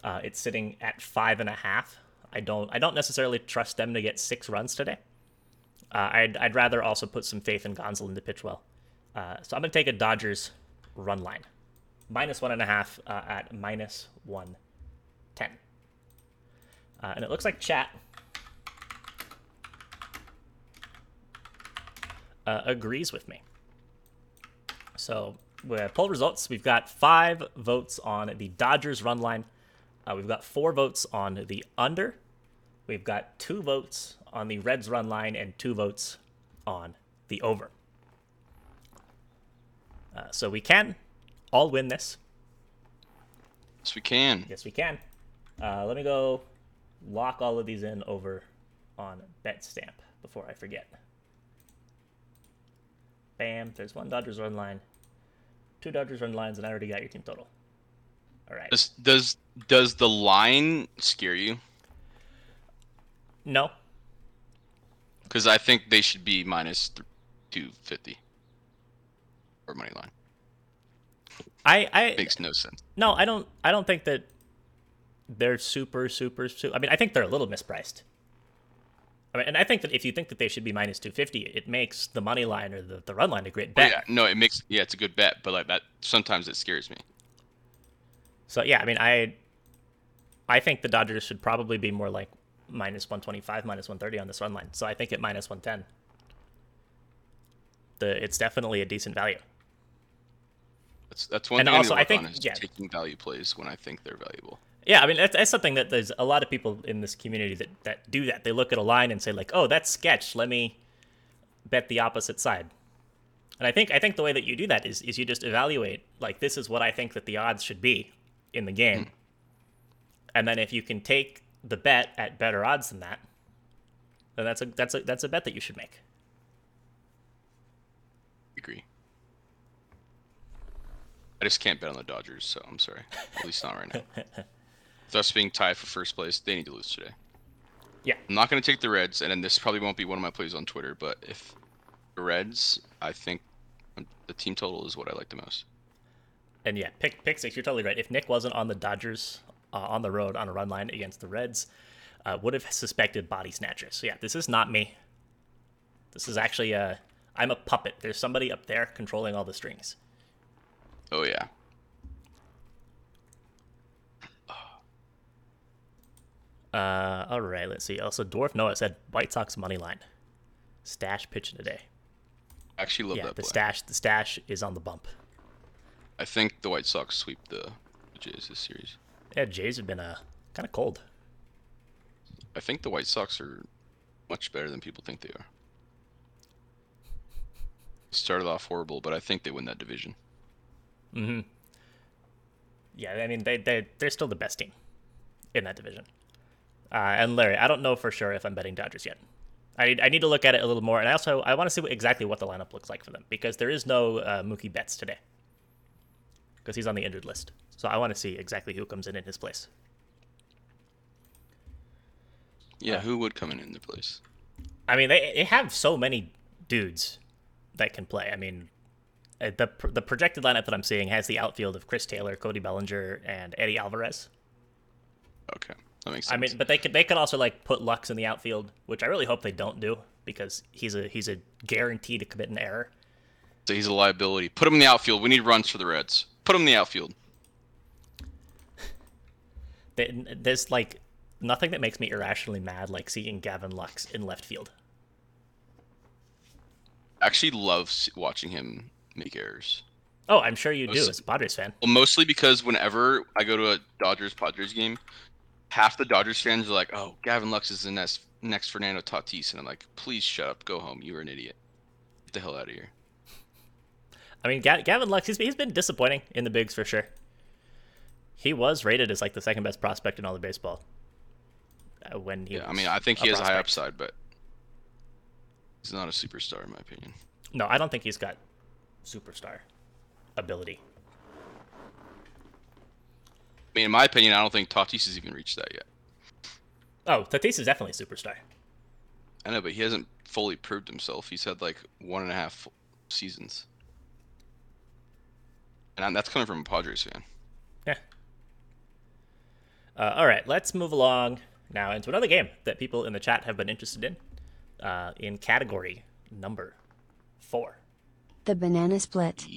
Uh, it's sitting at five and a half. I don't I don't necessarily trust them to get six runs today. Uh, I'd I'd rather also put some faith in Gonsolin to pitch well. Uh, so I'm gonna take a Dodgers run line, minus one and a half uh, at minus one ten. Uh, and it looks like chat uh, agrees with me. So, poll results, we've got five votes on the Dodgers run line. Uh, we've got four votes on the under. We've got two votes on the Reds run line and two votes on the over. Uh, so we can all win this. Yes, we can. Yes, we can. Uh, let me go lock all of these in over on BetStamp before I forget. Bam, there's one Dodgers run line, two Dodgers run lines, and I already got your team total. All right. Does does does the line scare you? No, Because I think they should be minus two fifty or money line. I I Makes no sense. no, I don't I don't think that they're super super super. I mean, I think they're a little mispriced. I mean, and I think that if you think that they should be minus 250, it makes the money line or the, the run line a great But bet. yeah, no, it makes yeah, it's a good bet, but like that sometimes it scares me. So yeah, I mean, I I think the Dodgers should probably be more like minus 125, minus 130 on this run line. So I think at minus 110, the it's definitely a decent value. That's that's one And thing also, I I need to work think- on is yeah. taking value plays when I think they're valuable. Yeah, I mean that's, that's something that there's a lot of people in this community that that do that. They look at a line and say like, "Oh, that's sketch. Let me bet the opposite side." And I think I think the way that you do that is is you just evaluate like this is what I think that the odds should be in the game. Hmm. And then if you can take the bet at better odds than that, then that's a that's a that's a bet that you should make. Agree. I just can't bet on the Dodgers, so I'm sorry. At least not right now. With us being tied for first place, they need to lose today. Yeah. I'm not going to take the Reds, and then this probably won't be one of my plays on Twitter, but if the Reds, I think the team total is what I like the most. And yeah, pick pick six. You're totally right. If Nick wasn't on the Dodgers uh, on the road on a run line against the Reds, uh, would have suspected body snatchers. So yeah, this is not me. This is actually uh, I'm a puppet. There's somebody up there controlling all the strings. Oh, yeah. Uh, all right, let's see. Also, Dwarf Noah said White Sox money line. Stash pitching today. Actually love yeah, that the play. stash the stash is on the bump. I think the White Sox sweep the the Jays this series. Yeah, Jays have been uh kind of cold. I think the White Sox are much better than people think they are. Started off horrible, but I think they win that division. Yeah, I mean they they they're still the best team in that division. Uh, and Larry, I don't know for sure if I'm betting Dodgers yet. I need, I need to look at it a little more, and I also I want to see what, exactly what the lineup looks like for them because there is no uh, Mookie Betts today because he's on the injured list. So I want to see exactly who comes in in his place. Yeah, Uh, who would come in in their place? I mean, they, they have so many dudes that can play. I mean, uh, the the projected lineup that I'm seeing has the outfield of Chris Taylor, Cody Bellinger, and Eddy Alvarez. Okay, that makes sense. I mean, but they could they could also like put Lux in the outfield, which I really hope they don't do because he's a he's a guarantee to commit an error. so he's a liability. Put him in the outfield. We need runs for the Reds. Put him in the outfield. There's like nothing that makes me irrationally mad like seeing Gavin Lux in left field. I actually love watching him make errors. Oh, I'm sure you do as a Padres fan. Well, mostly because whenever I go to a Dodgers Padres game, half the Dodgers fans are like, "Oh, Gavin Lux is the next next Fernando Tatis," and I'm like, "Please shut up, go home. You're an idiot. Get the hell out of here." I mean, Ga- Gavin Lux, he's, he's been disappointing in the bigs for sure. He was rated as like the second best prospect in all of baseball. Uh, when he Yeah, I mean, I think he has a high upside, but he's not a superstar in my opinion. No, I don't think he's got superstar ability. I mean, in my opinion, I don't think Tatis has even reached that yet. Oh, Tatis is definitely a superstar. I know, but he hasn't fully proved himself. He's had like one and a half seasons, and that's coming from a Padres fan. Yeah. Uh, all right, let's move along now into another game that people in the chat have been interested in. Uh, in category number four. The banana split.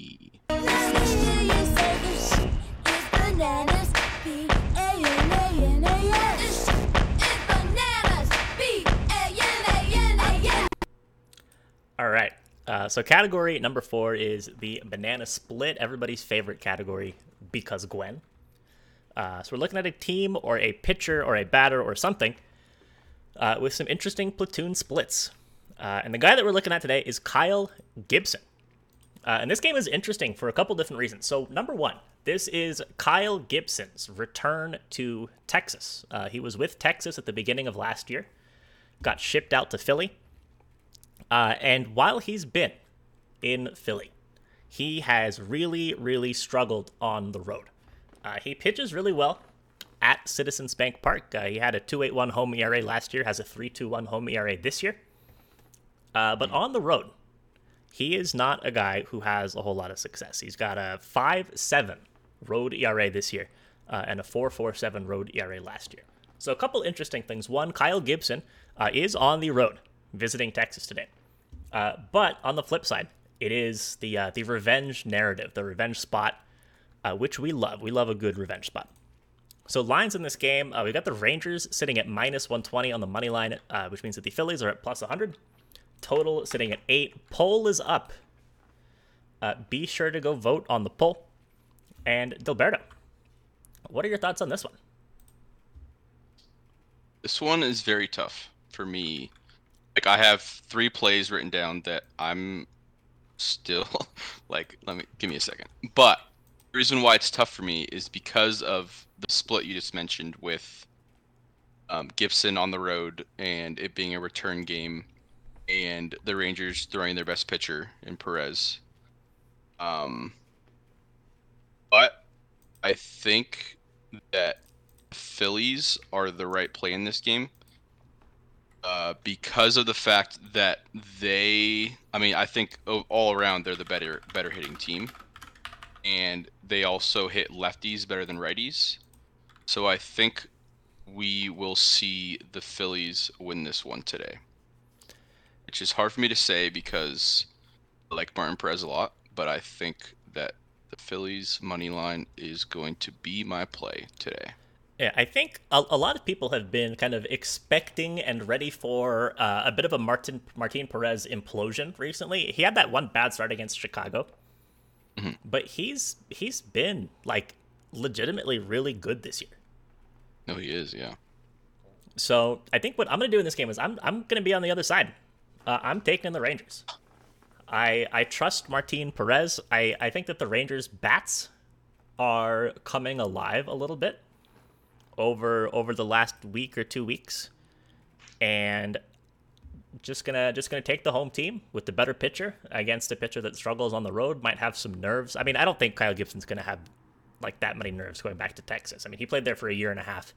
All right. Uh, so category number four is the banana split, everybody's favorite category because Gwen. Uh, so we're looking at a team or a pitcher or a batter or something uh, with some interesting platoon splits. Uh, and the guy that we're looking at today is Kyle Gibson. Uh, and this game is interesting for a couple different reasons. So number one, this is Kyle Gibson's return to Texas. Uh, he was with Texas at the beginning of last year, got shipped out to Philly. Uh, and while he's been in Philly, he has really, really struggled on the road. Uh, he pitches really well at Citizens Bank Park. Uh, he had a 2.81 home ERA last year, has a 3.21 home ERA this year. Uh, but on the road, he is not a guy who has a whole lot of success. He's got a 5.7 road ERA this year uh, and a 4.47 road ERA last year. So a couple interesting things. One, Kyle Gibson uh, is on the road visiting Texas today. Uh, but on the flip side, it is the the revenge narrative, the revenge spot, uh, which we love. We love a good revenge spot. So lines in this game, uh, we got the Rangers sitting at minus 120 on the money line, uh, which means that the Phillies are at plus 100. Total sitting at eight. Poll is up. Uh, be sure to go vote on the poll. And Dilberto, what are your thoughts on this one? This one is very tough for me. Like I have three plays written down that I'm still like let me give me a second. But the reason why it's tough for me is because of the split you just mentioned with um, Gibson on the road and it being a return game and the Rangers throwing their best pitcher in Perez. Um, but I think that Phillies are the right play in this game uh, because of the fact that they, I mean, I think all around they're the better better hitting team, and they also hit lefties better than righties. So I think we will see the Phillies win this one today, which is hard for me to say because I like Martin Perez a lot, but I think that the Phillies money line is going to be my play today. Yeah, I think a, a, lot of people have been kind of expecting and ready for uh, a bit of a Martin Martin Perez implosion recently. He had that one bad start against Chicago, mm-hmm. but he's he's been like legitimately really good this year. No, he is, yeah. So I think what I'm gonna do in this game is I'm I'm gonna be on the other side. Uh, I'm taking the Rangers. I I trust Martin Perez. I I think that the Rangers bats are coming alive a little bit over over the last week or two weeks, and just gonna just gonna take the home team with the better pitcher against a pitcher that struggles on the road. Might have some nerves. I mean, I don't think Kyle Gibson's gonna have like that many nerves going back to Texas. I mean, he played there for a year and a half,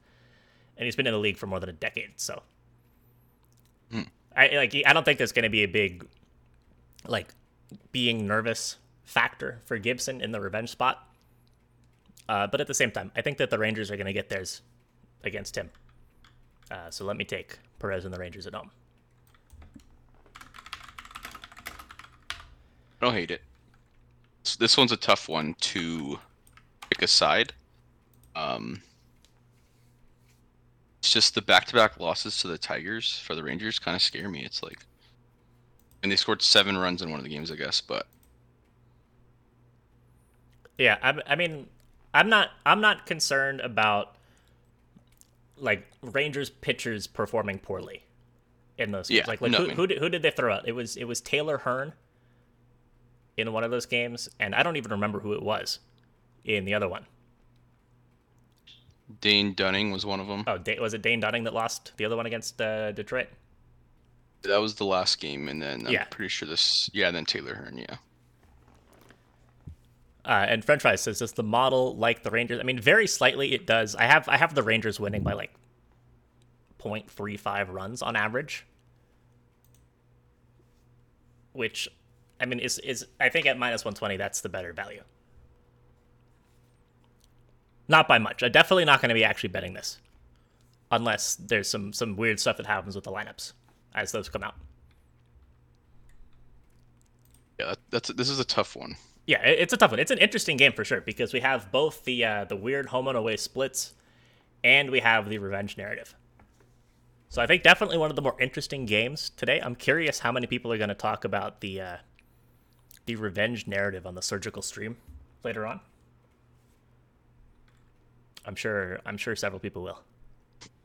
and he's been in the league for more than a decade. So, hmm. I like I don't think there's gonna be a big like being nervous factor for Gibson in the revenge spot. Uh, but at the same time, I think that the Rangers are going to get theirs against him. Uh, so let me take Perez and the Rangers at home. Don't hate it. this one's a tough one to pick a side. Um, it's just the back-to-back losses to the Tigers for the Rangers kind of scare me. It's like, and they scored seven runs in one of the games, I guess. But yeah, I, I mean, I'm not, I'm not concerned about like Rangers pitchers performing poorly in those games. Yeah, like, like no, who, I mean, who, did, who did they throw out? It was it was Taylor Hearn in one of those games, and I don't even remember who it was in the other one. Dane Dunning was one of them. Oh, was it Dane Dunning that lost the other one against uh, Detroit? That was the last game, and then I'm yeah. pretty sure this. Yeah, then Taylor Hearn. Yeah. Uh, and French fries says, "Does the model like the Rangers?" I mean, very slightly it does. I have I have the Rangers winning by like 0.35 runs on average, which I mean is is I think at minus 120 that's the better value. Not by much. I'm definitely not going to be actually betting this, unless there's some some weird stuff that happens with the lineups as those come out. Yeah, that's this is a tough one. Yeah, it's a tough one. It's an interesting game for sure because we have both the uh, the weird home and away splits, and we have the revenge narrative. So I think definitely one of the more interesting games today. I'm curious how many people are going to talk about the uh, the revenge narrative on the surgical stream later on. I'm sure. I'm sure several people will.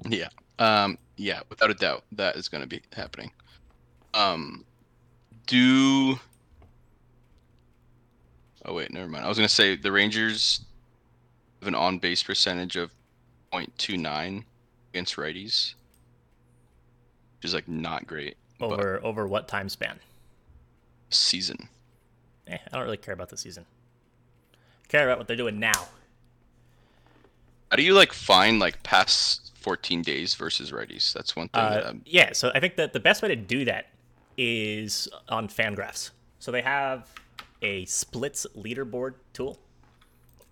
Yeah. Um. Yeah. Without a doubt, that is going to be happening. Um. Do. Oh wait, never mind. I was going to say the Rangers have an on-base percentage of 0.29 against righties, which is like not great. Over over what time span? season. Eh, I don't really care about the season. care about what they're doing now. How do you like find like past 14 days versus righties? That's one thing. that Uh, I'm- yeah, so I think that the best way to do that is on Fangraphs. So they have a splits leaderboard tool.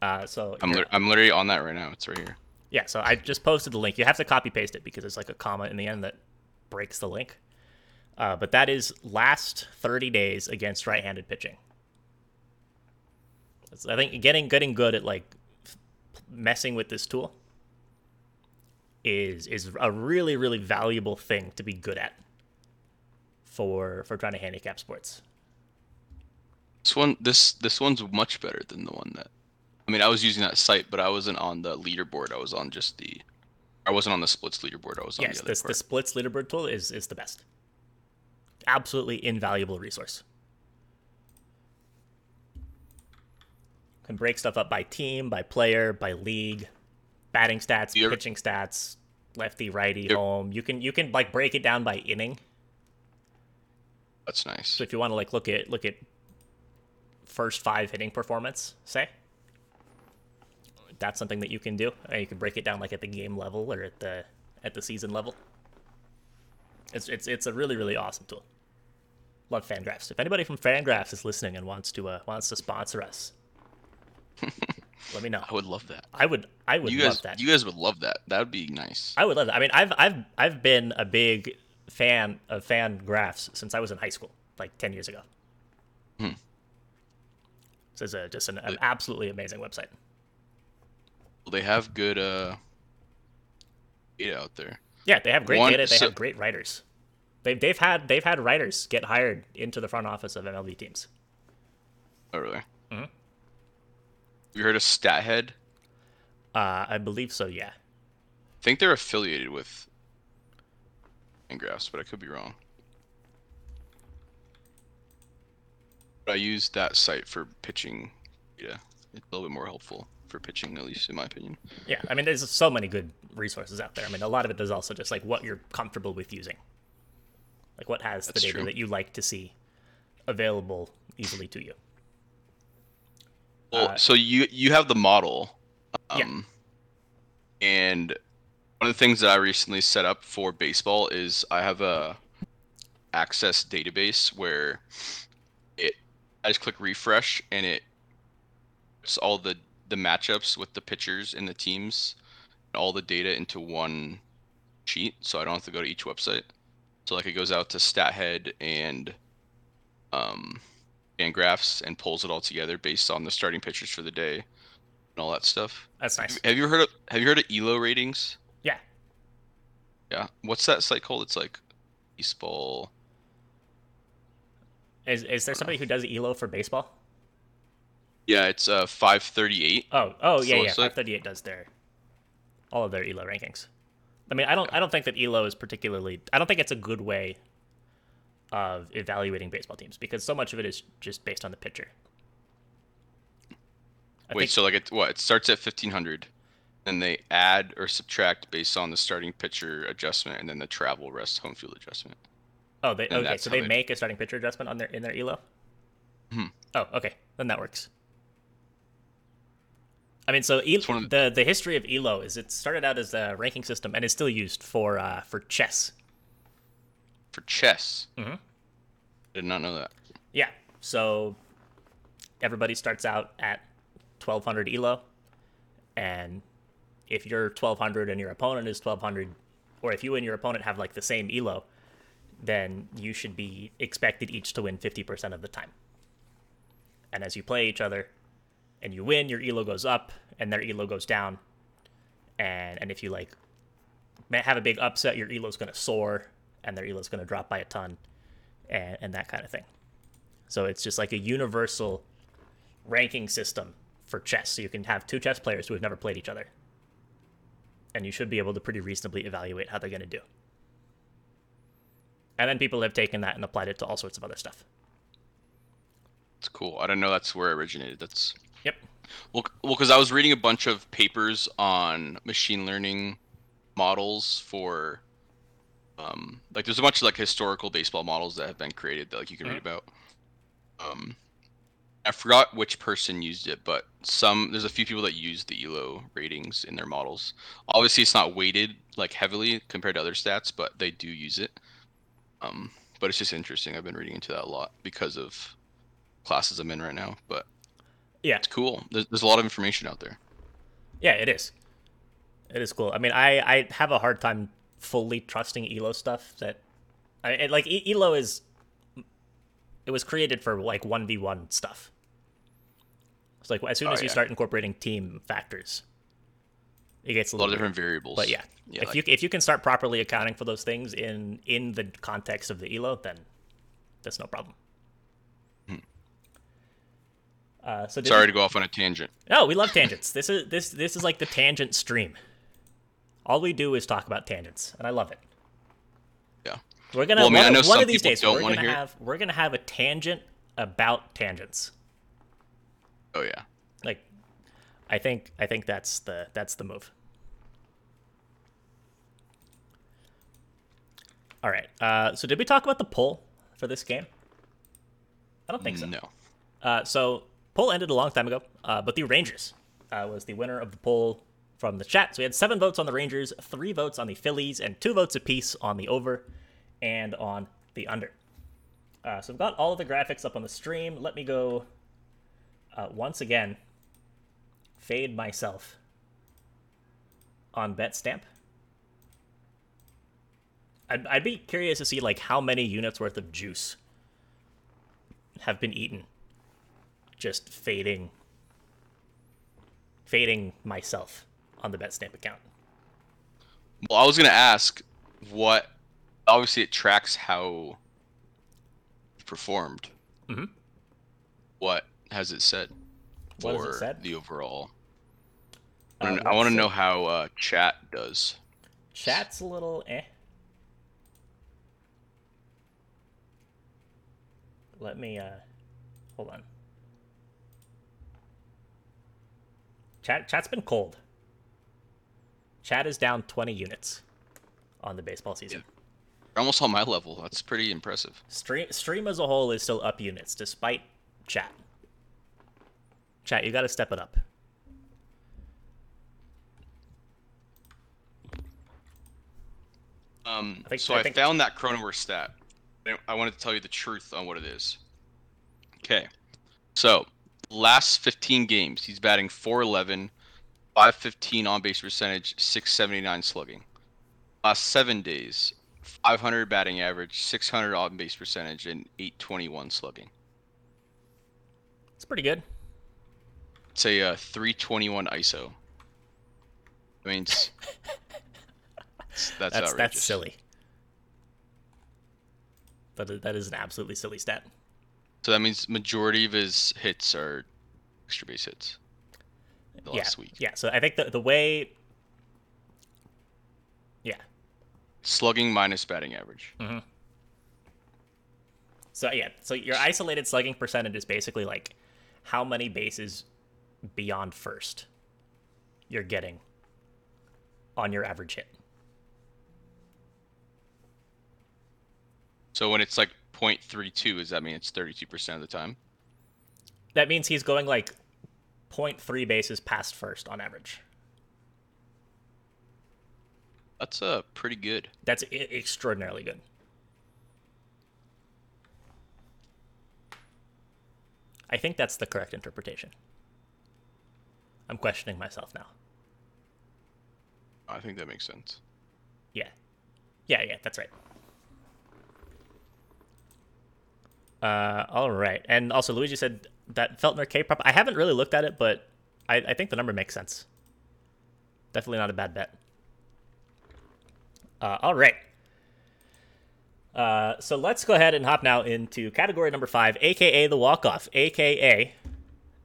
Uh, so I'm, lit- I'm literally on that right now. It's right here. yeah, so I just posted the link. You have to copy paste it because there's like a comma in the end that breaks the link. Uh, but that is last 30 days against right-handed pitching. I think getting getting good at like messing with this tool is is a really really valuable thing to be good at for for trying to handicap sports. This one, this this one's much better than the one that. I mean, I was using that site, but I wasn't on the leaderboard. I was on just the. I wasn't on the splits leaderboard. I was on Yes, the other this the splits leaderboard tool is is the best. Absolutely invaluable resource. Can break stuff up by team, by player, by league, batting stats, ever- pitching stats, lefty, righty, home. You can you can like break it down by inning. That's nice. So if you want to like look at look at first five hitting performance, say, that's something that you can do. And you can break it down like at the game level or at the at the season level. It's it's it's a really really awesome tool. Love Fangraphs. If anybody from Fangraphs is listening and wants to uh, wants to sponsor us, let me know. I would love that. I would I would You love guys, that. you guys would love that. That would be nice. I would love that. I mean, I've I've I've been a big fan of Fangraphs since I was in high school, like ten years ago. Hmm. So it's a, just an, an absolutely amazing website. Well, they have good uh data out there. Yeah, they have great One- data. They so- have great writers. They've they've had they've had writers get hired into the front office of MLB teams. Oh, really? Mhm. Have you heard of StatHead? Uh, I believe so. Yeah. I think they're affiliated with Fangraphs, but I could be wrong. But I use that site for pitching data. It's a little bit more helpful for pitching, at least in my opinion. Yeah, I mean, there's so many good resources out there. I mean, a lot of it is also just like what you're comfortable with using, like what has the data true. that you like to see available easily to you. Well, Uh, so you you have the model, Yeah. um, and one of the things that I recently set up for baseball is I have a access database where it I just click refresh and it puts all the the matchups with the pitchers and the teams and all the data into one sheet, so I don't have to go to each website. So like it goes out to StatHead and um, and graphs and pulls it all together based on the starting pitchers for the day and all that stuff. That's nice. Have you heard of Have you heard of Elo ratings? Yeah. Yeah. What's that site called? It's like baseball. Is is there somebody who does ELO for baseball? Yeah, it's uh 538. Oh, oh yeah, yeah. 538 does their all of their ELO rankings. I mean, I don't I don't think that ELO is particularly. I don't think it's a good way of evaluating baseball teams because so much of it is just based on the pitcher. I Wait, think- so like it what? It starts at 1500, then they add or subtract based on the starting pitcher adjustment, and then the travel rest home field adjustment. oh, they and okay, so they they- make a starting pitcher adjustment on their in their ELO. Mhm. Oh, okay, then that works. I mean, so ELO, the the history of Elo is it started out as a ranking system and is still used for uh, for chess. For chess. Mm-hmm. Did not know that. Yeah. So everybody starts out at 1200 elo and if you're 1200 and your opponent is 1200 or if you and your opponent have like the same elo then you should be expected each to win 50% of the time and as you play each other and you win your elo goes up and their elo goes down and and if you like have a big upset your elo's going to soar and their elo's going to drop by a ton and, and that kind of thing so it's just like a universal ranking system for chess. So you can have two chess players who have never played each other. And you should be able to pretty reasonably evaluate how they're going to do. And then people have taken that and applied it to all sorts of other stuff. It's cool. I didn't know that's where it originated. That's Yep. well, well, because I was reading a bunch of papers on machine learning models for, um, like there's a bunch of like historical baseball models that have been created that like you can read about. Um, I forgot which person used it, but some there's a few people that use the ELO ratings in their models. Obviously, it's not weighted like heavily compared to other stats, but they do use it. Um, but it's just interesting. I've been reading into that a lot because of classes I'm in right now. But Yeah. it's cool. There's, there's a lot of information out there. Yeah, it is. It is cool. I mean, I, I have a hard time fully trusting Elo stuff. That, I it, like E- Elo is, it was created for like one v one stuff. It's like as soon Oh, as you yeah. start incorporating team factors, it gets a, A lot of weird. different variables. But yeah, yeah if like- you if you can start properly accounting for those things in in the context of the Elo, then that's no problem. Uh, so sorry you- to go off on a tangent. no, we love tangents. This is this this is like the tangent stream. All we do is talk about tangents, and I love it. Yeah. We're gonna Well, I mean, one, I know one some of these people days don't we're gonna it. have we're gonna have a tangent about tangents. Oh yeah. Like, I think I think that's the that's the move. All right. Uh, so did we talk about the poll for this game? I don't think so. No. Uh, so poll ended a long time ago, uh, but the Rangers uh, was the winner of the poll from the chat. So we had seven votes on the Rangers, three votes on the Phillies, and two votes apiece on the over and on the under. Uh, so I've got all of the graphics up on the stream. Let me go uh, once again. Fade myself on BetStamp. I'd, I'd be curious to see like how many units worth of juice have been eaten just fading fading myself on the BetStamp account Well, I was gonna ask what. Obviously, it tracks how performed. Mhm. What has it said What has for it said? the overall? Uh, I wanna- I what's want to know how uh, chat does. chat's a little eh let me uh hold on chat chat's been cold chat is down 20 units on the baseball season You're almost on my level. That's pretty impressive. Stream stream as a whole is still up units despite chat. Chat, you got to step it up. Um, I think- so I I, found that Cronenworth stat. I- I wanted to tell you the truth on what it is. Okay, so last 15 games, he's batting 411, 515 on base percentage, 679 slugging. Last seven days, 500 batting average, 600 on base percentage, and 821 slugging. It's pretty good. It's a uh, 321 ISO. I mean, it's, it's- that's That's that's silly. That is, that is an absolutely silly stat. So that means majority of his hits are extra base hits. The yeah, last week. yeah. So I think the the way, yeah. Slugging minus batting average. Mm-hmm. So yeah, so your isolated slugging percentage is basically like how many bases beyond first you're getting on your average hit. So when it's like 0.32, does that mean it's 32% of the time? That means he's going like 0.3 bases past first on average. That's uh pretty good. That's I- extraordinarily good. I think that's the correct interpretation. I'm questioning myself now. I think that makes sense. Yeah. Yeah, yeah, that's right. Uh, all right. And also, Luigi said that Feltner K prop. I haven't really looked at it, but I, I think the number makes sense. Definitely not a bad bet. Uh, all right. Uh, so let's go ahead and hop now into category number five, aka the walk off, aka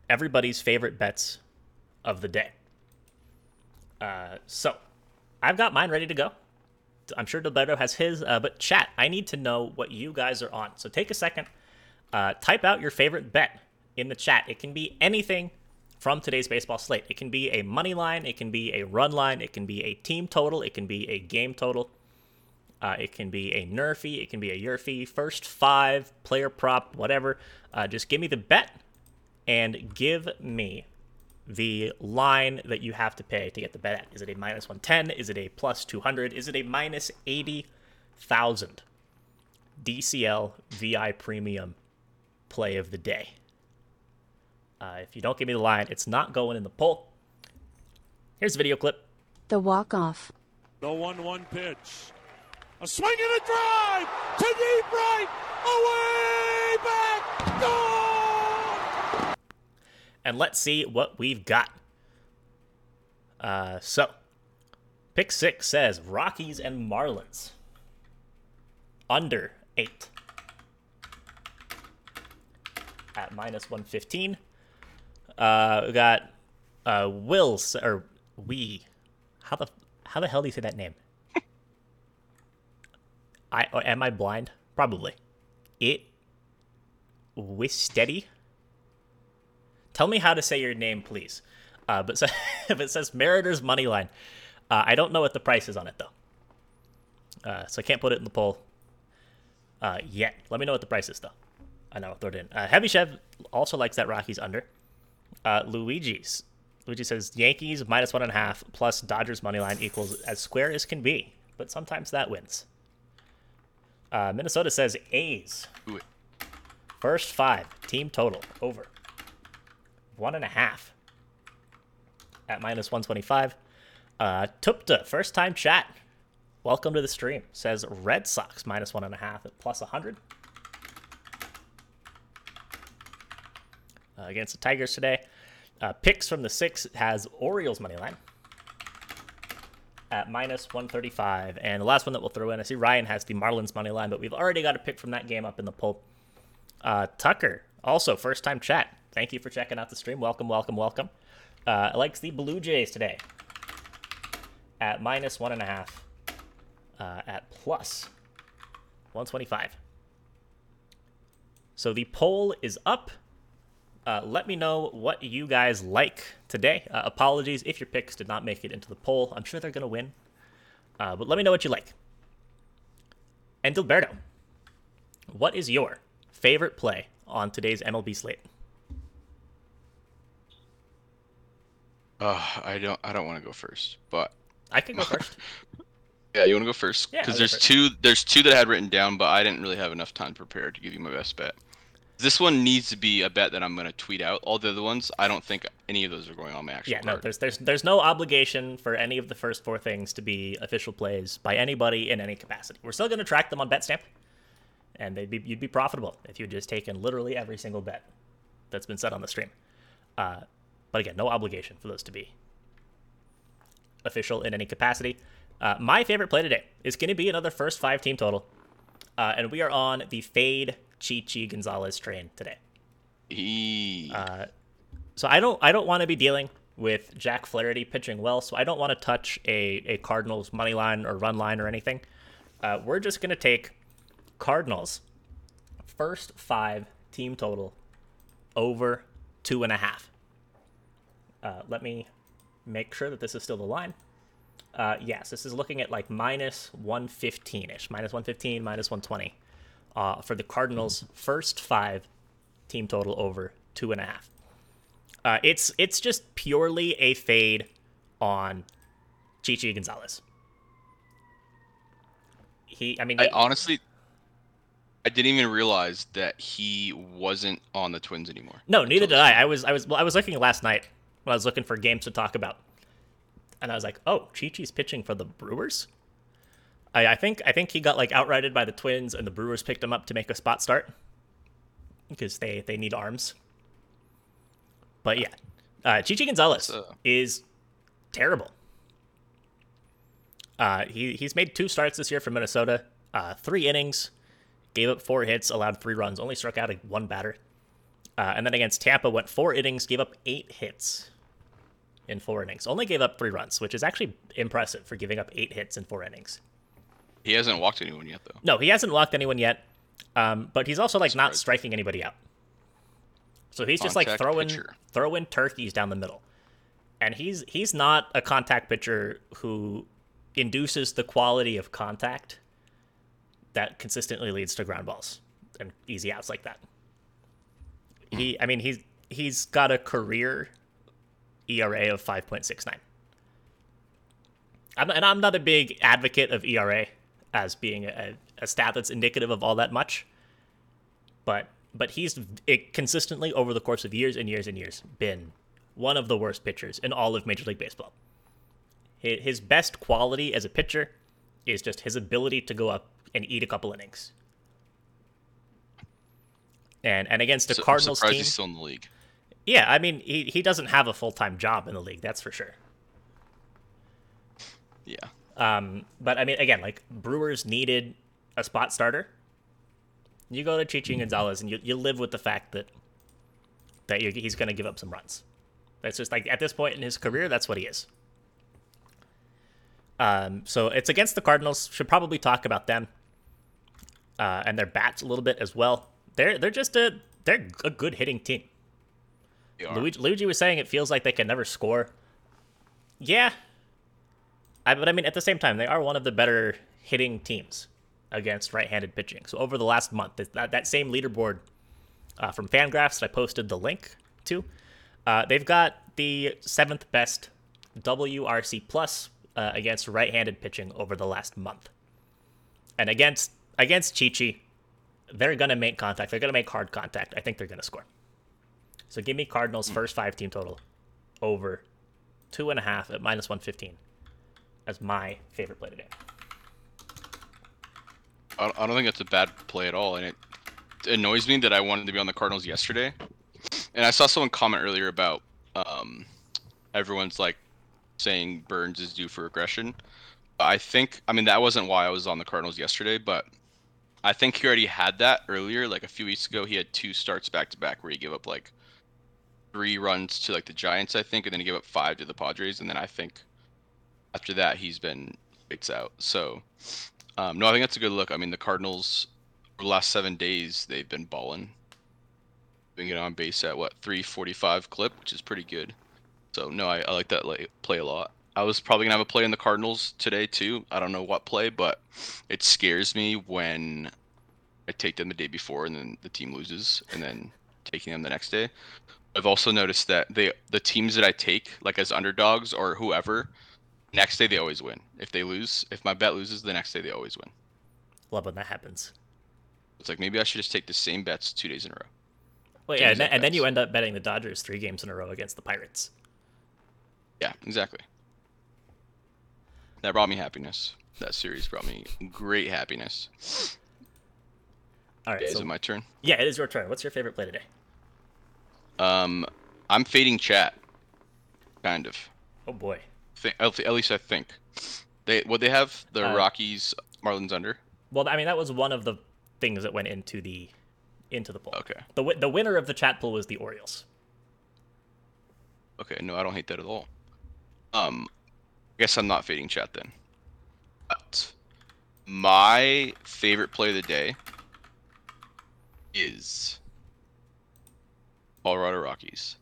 everybody's favorite bets of the day. Uh, so I've got mine ready to go. I'm sure Dilberto has his, uh, but chat, I need to know what you guys are on. So take a second, uh, type out your favorite bet in the chat. It can be anything from today's baseball slate. It can be a money line, it can be a run line, it can be a team total, it can be a game total, uh, it can be a nerfy, it can be a yerfy, first five, player prop, whatever. Uh, just give me the bet and give me the line that you have to pay to get the bet at. Is it a minus 110? Is it a plus 200? Is it a minus 80,000? DCL VI Premium play of the day. Uh, if you don't give me the line, it's not going in the poll. Here's a video clip. The walk off. The 1 1 pitch. A swing and a drive to deep right. Away back. Gone. and let's see what we've got. Uh, so, pick six says Rockies and Marlins. Under eight. At minus 115. Uh, we got uh, Will, or we. How the, how the hell do you say that name? I, am I blind? Probably. It. Wisteady? Tell me how to say your name, please. Uh, but so, if it says Mariners money line, uh, I don't know what the price is on it though, uh, so I can't put it in the poll uh, yet. Let me know what the price is though. I know, throw it in. Uh, Heavy Chev also likes that Rockies under. Uh, Luigi's Luigi says Yankees minus one and a half plus Dodgers money line equals as square as can be, but sometimes that wins. Uh, Minnesota says A's Ooh, First five, team total, over. One and a half at minus 125. Uh, Tupta, first time chat. Welcome to the stream. Says Red Sox minus one and a half at plus 100. Uh, against the Tigers today. Uh, picks from the six has Orioles money line at minus 135. And the last one that we'll throw in, I see Ryan has the Marlins money line, but we've already got a pick from that game up in the poll. Uh, Tucker, also first time chat. Thank you for checking out the stream. Welcome, welcome, welcome. Uh, likes the Blue Jays today at minus one and a half uh, at plus 125. So the poll is up. Uh, let me know what you guys like today. Uh, apologies if your picks did not make it into the poll. I'm sure they're going to win. Uh, but let me know what you like. And Dilberto, what is your favorite play on today's MLB slate? Uh, I don't. I don't want to go first, but I can go first. yeah, you want to go first? Because I'll there's first. two. There's two that I had written down, but I didn't really have enough time prepared to give you my best bet. This one needs to be a bet that I'm going to tweet out. All the other ones, I don't think any of those are going on my actual Yeah, no, there's there's there's no obligation for any of the first four things to be official plays by anybody in any capacity. We're still going to track them on BetStamp, and they'd be you'd be profitable if you'd just taken literally every single bet that's been said on the stream. Uh, but again, no obligation for those to be official in any capacity. Uh, my favorite play today is going to be another first five team total, uh, and we are on the fade Chichi Gonzalez train today. Eee. Uh, So I don't I don't want to be dealing with Jack Flaherty pitching well, so I don't want to touch a, a Cardinals money line or run line or anything. Uh, we're just gonna take Cardinals first five team total over two and a half. Uh, let me make sure that this is still the line. Uh, yes, this is looking at like minus 115 ish, minus 115, minus 120 uh, for the Cardinals' first five team total over two and a half. Uh, it's it's just purely a fade on Chichi Gonzalez. He, I mean, I honestly, I didn't even realize that he wasn't on the Twins anymore. no, neither did I. I was I was well, I was looking last night when I was looking for games to talk about, and I was like, oh, Chichi's pitching for the Brewers. I, I think I think he got like outrighted by the Twins, and the Brewers picked him up to make a spot start because they they need arms. But yeah, uh, Chichi Gonzalez uh, is terrible. Uh, he he's made two starts this year for Minnesota, uh, three innings, gave up four hits, allowed three runs, only struck out one batter. Uh, and then against Tampa, went four innings, gave up eight hits in four innings, only gave up three runs, which is actually impressive for giving up eight hits in four innings. He hasn't walked anyone yet, though. No, he hasn't walked anyone yet, um, but he's also like not striking anybody out. So he's just like throwing pitcher. throwing turkeys down the middle, and he's he's not a contact pitcher who induces the quality of contact that consistently leads to ground balls and easy outs like that. He, I mean, he's he's got a career ERA of five point six nine. I'm, and I'm not a big advocate of ERA as being a, a stat that's indicative of all that much, but but he's it consistently over the course of years and years and years been one of the worst pitchers in all of Major League Baseball. His best quality as a pitcher is just his ability to go up and eat a couple innings. And and against the So- I'm Cardinals surprised team, he's still in the league. yeah, I mean he, he doesn't have a full time job in the league, that's for sure. Yeah. Um, but I mean, again, like Brewers needed a spot starter. You go to Chichi Gonzalez, and you, you live with the fact that that you he's going to give up some runs. That's just like at this point in his career, that's what he is. Um, so it's against the Cardinals. Should probably talk about them uh, and their bats a little bit as well. They're they're just a they're a good hitting team. Luigi, Luigi was saying it feels like they can never score. Yeah. I, but I mean, at the same time, they are one of the better hitting teams against right-handed pitching. So over the last month, that, that, same leaderboard uh, from Fangraphs that I posted the link to, uh, they've got the seventh best WRC plus uh, against right-handed pitching over the last month. And against against Chichi, they're gonna make contact. They're gonna make hard contact. I think they're gonna score. So give me Cardinals first five team total over two and a half at minus one fifteen as my favorite play today. I don't think that's a bad play at all, and it annoys me that I wanted to be on the Cardinals yesterday. And I saw someone comment earlier about um, everyone's like saying Burnes is due for regression. I think, I mean, that wasn't why I was on the Cardinals yesterday, but I think he already had that earlier. Like a few weeks ago, he had two starts back to back where he gave up like three runs to like the Giants, I think, and then he gave up five to the Padres, and then I think after that he's been lights out. So um, no, I think that's a good look. I mean, the Cardinals the last seven days they've been balling, been getting on base at what 345 clip, which is pretty good. So no, I, I like that play a lot. I was probably gonna have a play in the Cardinals today too. I don't know what play, but it scares me when I take them the day before and then the team loses, and then taking them the next day. I've also noticed that they the teams that I take like as underdogs or whoever, next day they always win. If they lose, if my bet loses, the next day they always win. Love when that happens. It's like maybe I should just take the same bets two days in a row. Well, yeah, and, then- and then you end up betting the Dodgers three games in a row against the Pirates. Yeah, exactly. That brought me happiness. That series brought me great happiness. All right, Is so it my turn? yeah, it is your turn. What's your favorite play today? Um, I'm fading chat. Kind of. Oh boy, Thi- At at least I think. They what they have the Uh, Rockies Marlins under. well, I mean that was one of the things that went into the into the poll. Okay. The the winner of the chat poll was the Orioles. Okay, no, I don't hate that at all. Um, I guess I'm not fading chat then. But my favorite play of the day is Colorado Rockies.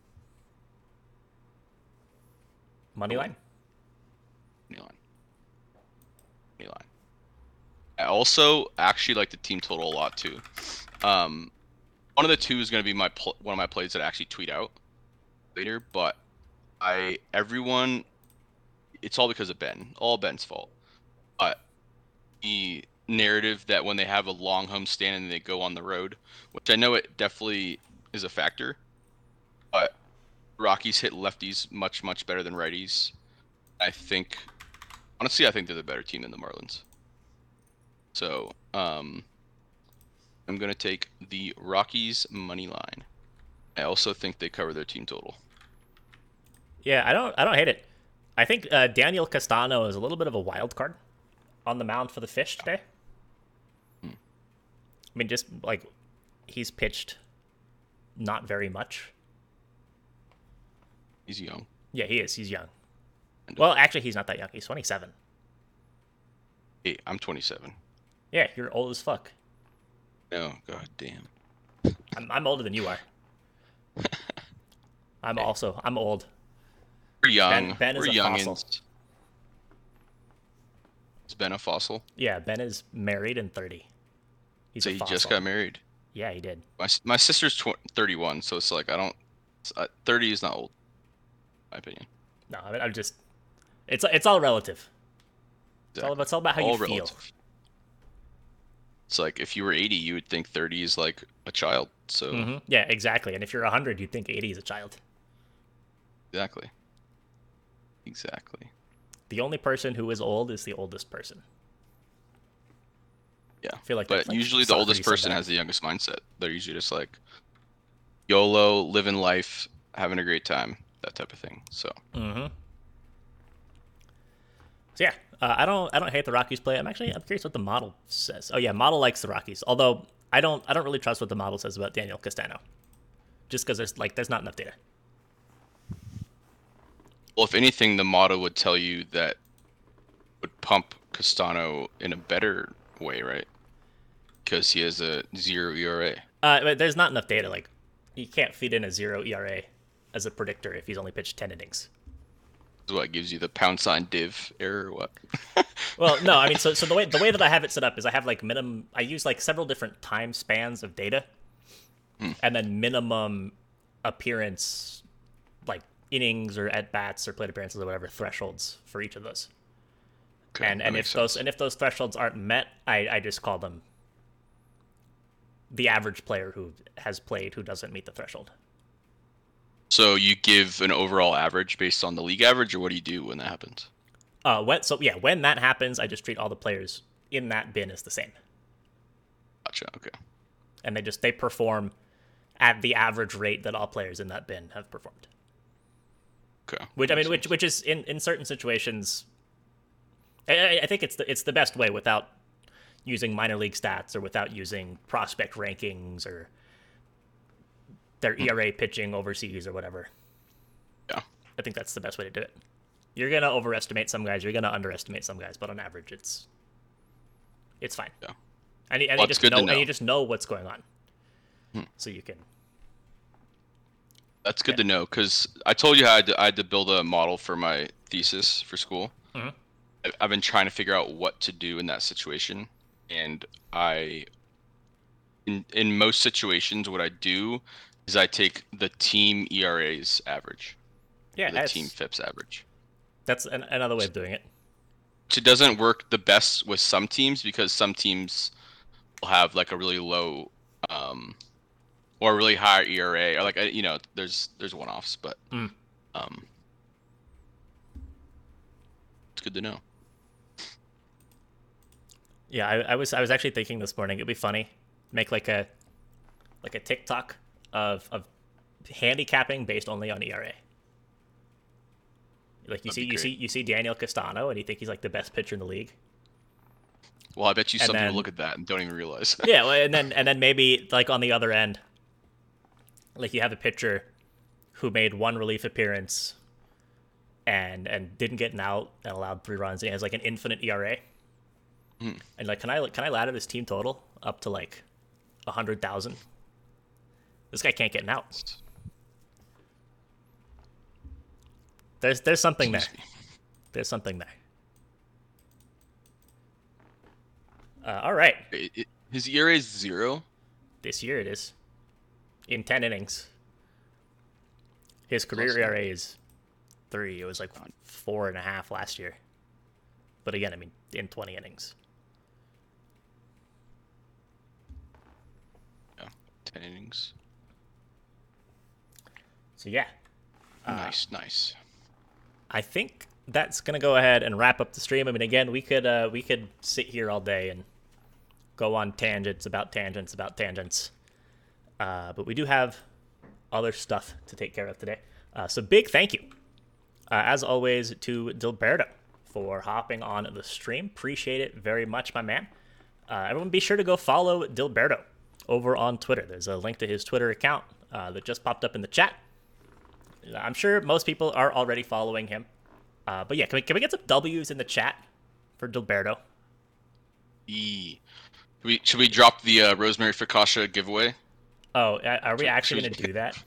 Money line. Money line. Money line. I also actually like the team total a lot too. Um, one of the two is going to be my pl- one of my plays that I actually tweet out. later, but I everyone it's all because of Ben. All Ben's fault. But the narrative that when they have a long home stand and they go on the road, which I know it definitely is a factor, but Rockies hit lefties much much better than righties. I think honestly I think they're the better team than the Marlins. So, um I'm going to take the Rockies money line. I also think they cover their team total. Yeah, I don't I don't hate it. I think uh, Daniel Castano is a little bit of a wild card on the mound for the fish today. I mean, just like he's pitched not very much. He's young. Yeah, he is. He's young. Well, actually, he's not that young. He's 27. Hey, I'm 27. Yeah, you're old as fuck. Oh god damn. I'm, I'm older than you are. I'm also I'm old. We're young. Ben is We're a youngins. fossil. Is Ben a fossil? Yeah, Ben is married and 30. He's so he just got married. Yeah, he did. My my sister's tw- 31, so it's like I don't. Uh, 30 is not old, in my opinion. No, I mean, I'm just. It's it's all relative. It's all, Exactly. it's all about how All you feel. It's like if you were 80, you would think 30 is like a child. So hmm Yeah, exactly. And if you're 100, you'd think 80 is a child. exactly. Exactly. The only person who is old is the oldest person. Yeah. I feel like but like, usually the oldest person has the youngest mindset. They're usually just like YOLO, living life, having a great time, that type of thing. So Mm-hmm. So yeah, uh, I don't I don't hate the Rockies play. I'm actually I'm curious what the model says. Oh yeah, model likes the Rockies. Although I don't I don't really trust what the model says about Daniel Castano. Just because there's like there's not enough data. Well, if anything, the model would tell you that would pump Castano in a better way, right? Because he has a zero ERA. Uh, but there's not enough data. Like you can't feed in a zero ERA as a predictor if he's only pitched ten innings. What gives you the pound sign div error or what? Well, no, I mean, so so the way the way that I have it set up is I have like minimum. I use like several different time spans of data, hmm. and then minimum appearance, like innings or at bats or plate appearances or whatever thresholds for each of those. Okay, and and if makes those and if those thresholds aren't met, I I just call them the average player who has played who doesn't meet the threshold. So you give an overall average based on the league average, or what do you do when that happens? Uh, when so yeah, when that happens, I just treat all the players in that bin as the same. Gotcha. Okay. and they just they perform at the average rate that all players in that bin have performed. Okay. Which I mean, which which is in, in certain situations, I- I, I think it's the it's the best way without using minor league stats or without using prospect rankings or their ERA pitching overseas or whatever. Yeah. I think that's the best way to do it. You're gonna overestimate some guys, you're gonna underestimate some guys, but on average, it's it's fine. Yeah. And, you- and Well, you just know, and know. Hmm. you just know what's going on, so you can That's good to know because I told you how I had, to, I had to build a model for my thesis for school. Mhm. I- I've been trying to figure out what to do in that situation, and I, in in most situations, what I do is I take the team ERA's average, yeah, the team FIPS average. that's an, another way of doing it. Which it doesn't work the best with some teams because some teams will have like a really low, um, or a really high ERA, or like uh, you know, there's there's one offs, but Mm. um, it's good to know. Yeah, I, I was I was actually thinking this morning it'd be funny make like a like a TikTok of of handicapping based only on ERA. Like you That'd see you see you see Daniel Castano and you think he's like the best pitcher in the league. Well, I bet you And some then- people look at that and don't even realize. yeah, well, and then and then maybe like on the other end, like you have a pitcher who made one relief appearance and and didn't get an out and allowed three runs. And he has like an infinite ERA. Hmm. And like, can I can I ladder this team total up to like a hundred thousand? This guy can't get an out. There's there's something there. There's something there. Uh, all right. It- it- his ERA is zero. This year it is. In 10 innings. His career ERA is three. It was like four and a half last year. But again, I mean, in 20 innings. Yeah, ten innings. So yeah, nice, nice. I think that's gonna go ahead and wrap up the stream. I mean, again, we could uh, we could sit here all day and go on tangents about tangents about tangents, uh, but we do have other stuff to take care of today. Uh, so big thank you, uh, as always, to Dilberto for hopping on the stream. Appreciate it very much, my man. Uh, everyone, be sure to go follow Dilberto over on Twitter. There's a link to his Twitter account uh, that just popped up in the chat. I'm sure most people are already following him. Uh, but yeah, can we, can we get some W's in the chat for Dilberto? E. Should we, should we drop the uh, Rosemary focaccia giveaway? Oh, are we actually gonna do that?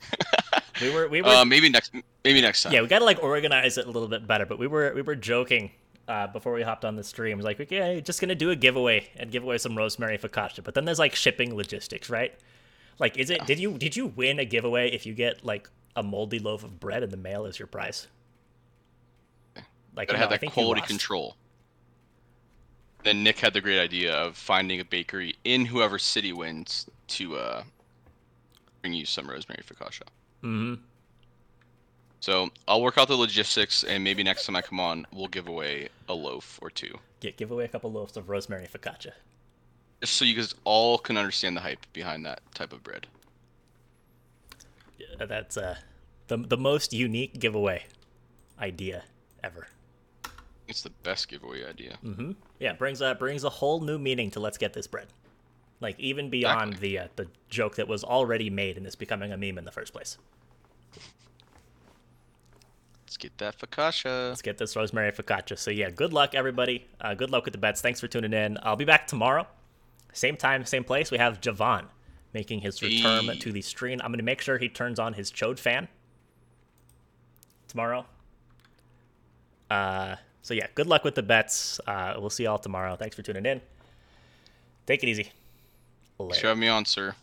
We were we were Uh, maybe next. Maybe next time. yeah we gotta like organize it a little bit better. But we were we were joking uh, before we hopped on the stream. Like okay, just gonna do a giveaway and give away some rosemary focaccia. But then there's like shipping logistics, right? Like, is it did you did you win a giveaway if you get like a moldy loaf of bread in the mail as your prize? Like, Gotta have that quality control. Then Nick had the great idea of finding a bakery in whoever city wins to uh, bring you some rosemary focaccia. Mm-hmm. So I'll work out the logistics, and maybe next time I come on, we'll give away a loaf or two, Get give away a couple loaves of rosemary focaccia. just so you guys all can understand the hype behind that type of bread. Uh, That's uh, the the most unique giveaway idea ever. It's the best giveaway idea. Mm-hmm. Yeah, brings a brings a whole new meaning to let's get this bread. Like even beyond the uh, the joke that was already made and this becoming a meme in the first place. Let's get that focaccia. Let's get this rosemary focaccia. So yeah, good luck everybody. Uh, good luck with the bets. Thanks for tuning in. I'll be back tomorrow, same time, same place. We have Javon making his return Hey. to the stream. I'm gonna make sure he turns on his Chode fan tomorrow. Uh, so yeah, good luck with the bets. Uh, we'll see y'all tomorrow. Thanks for tuning in. Take it easy. Later. having me on, sir.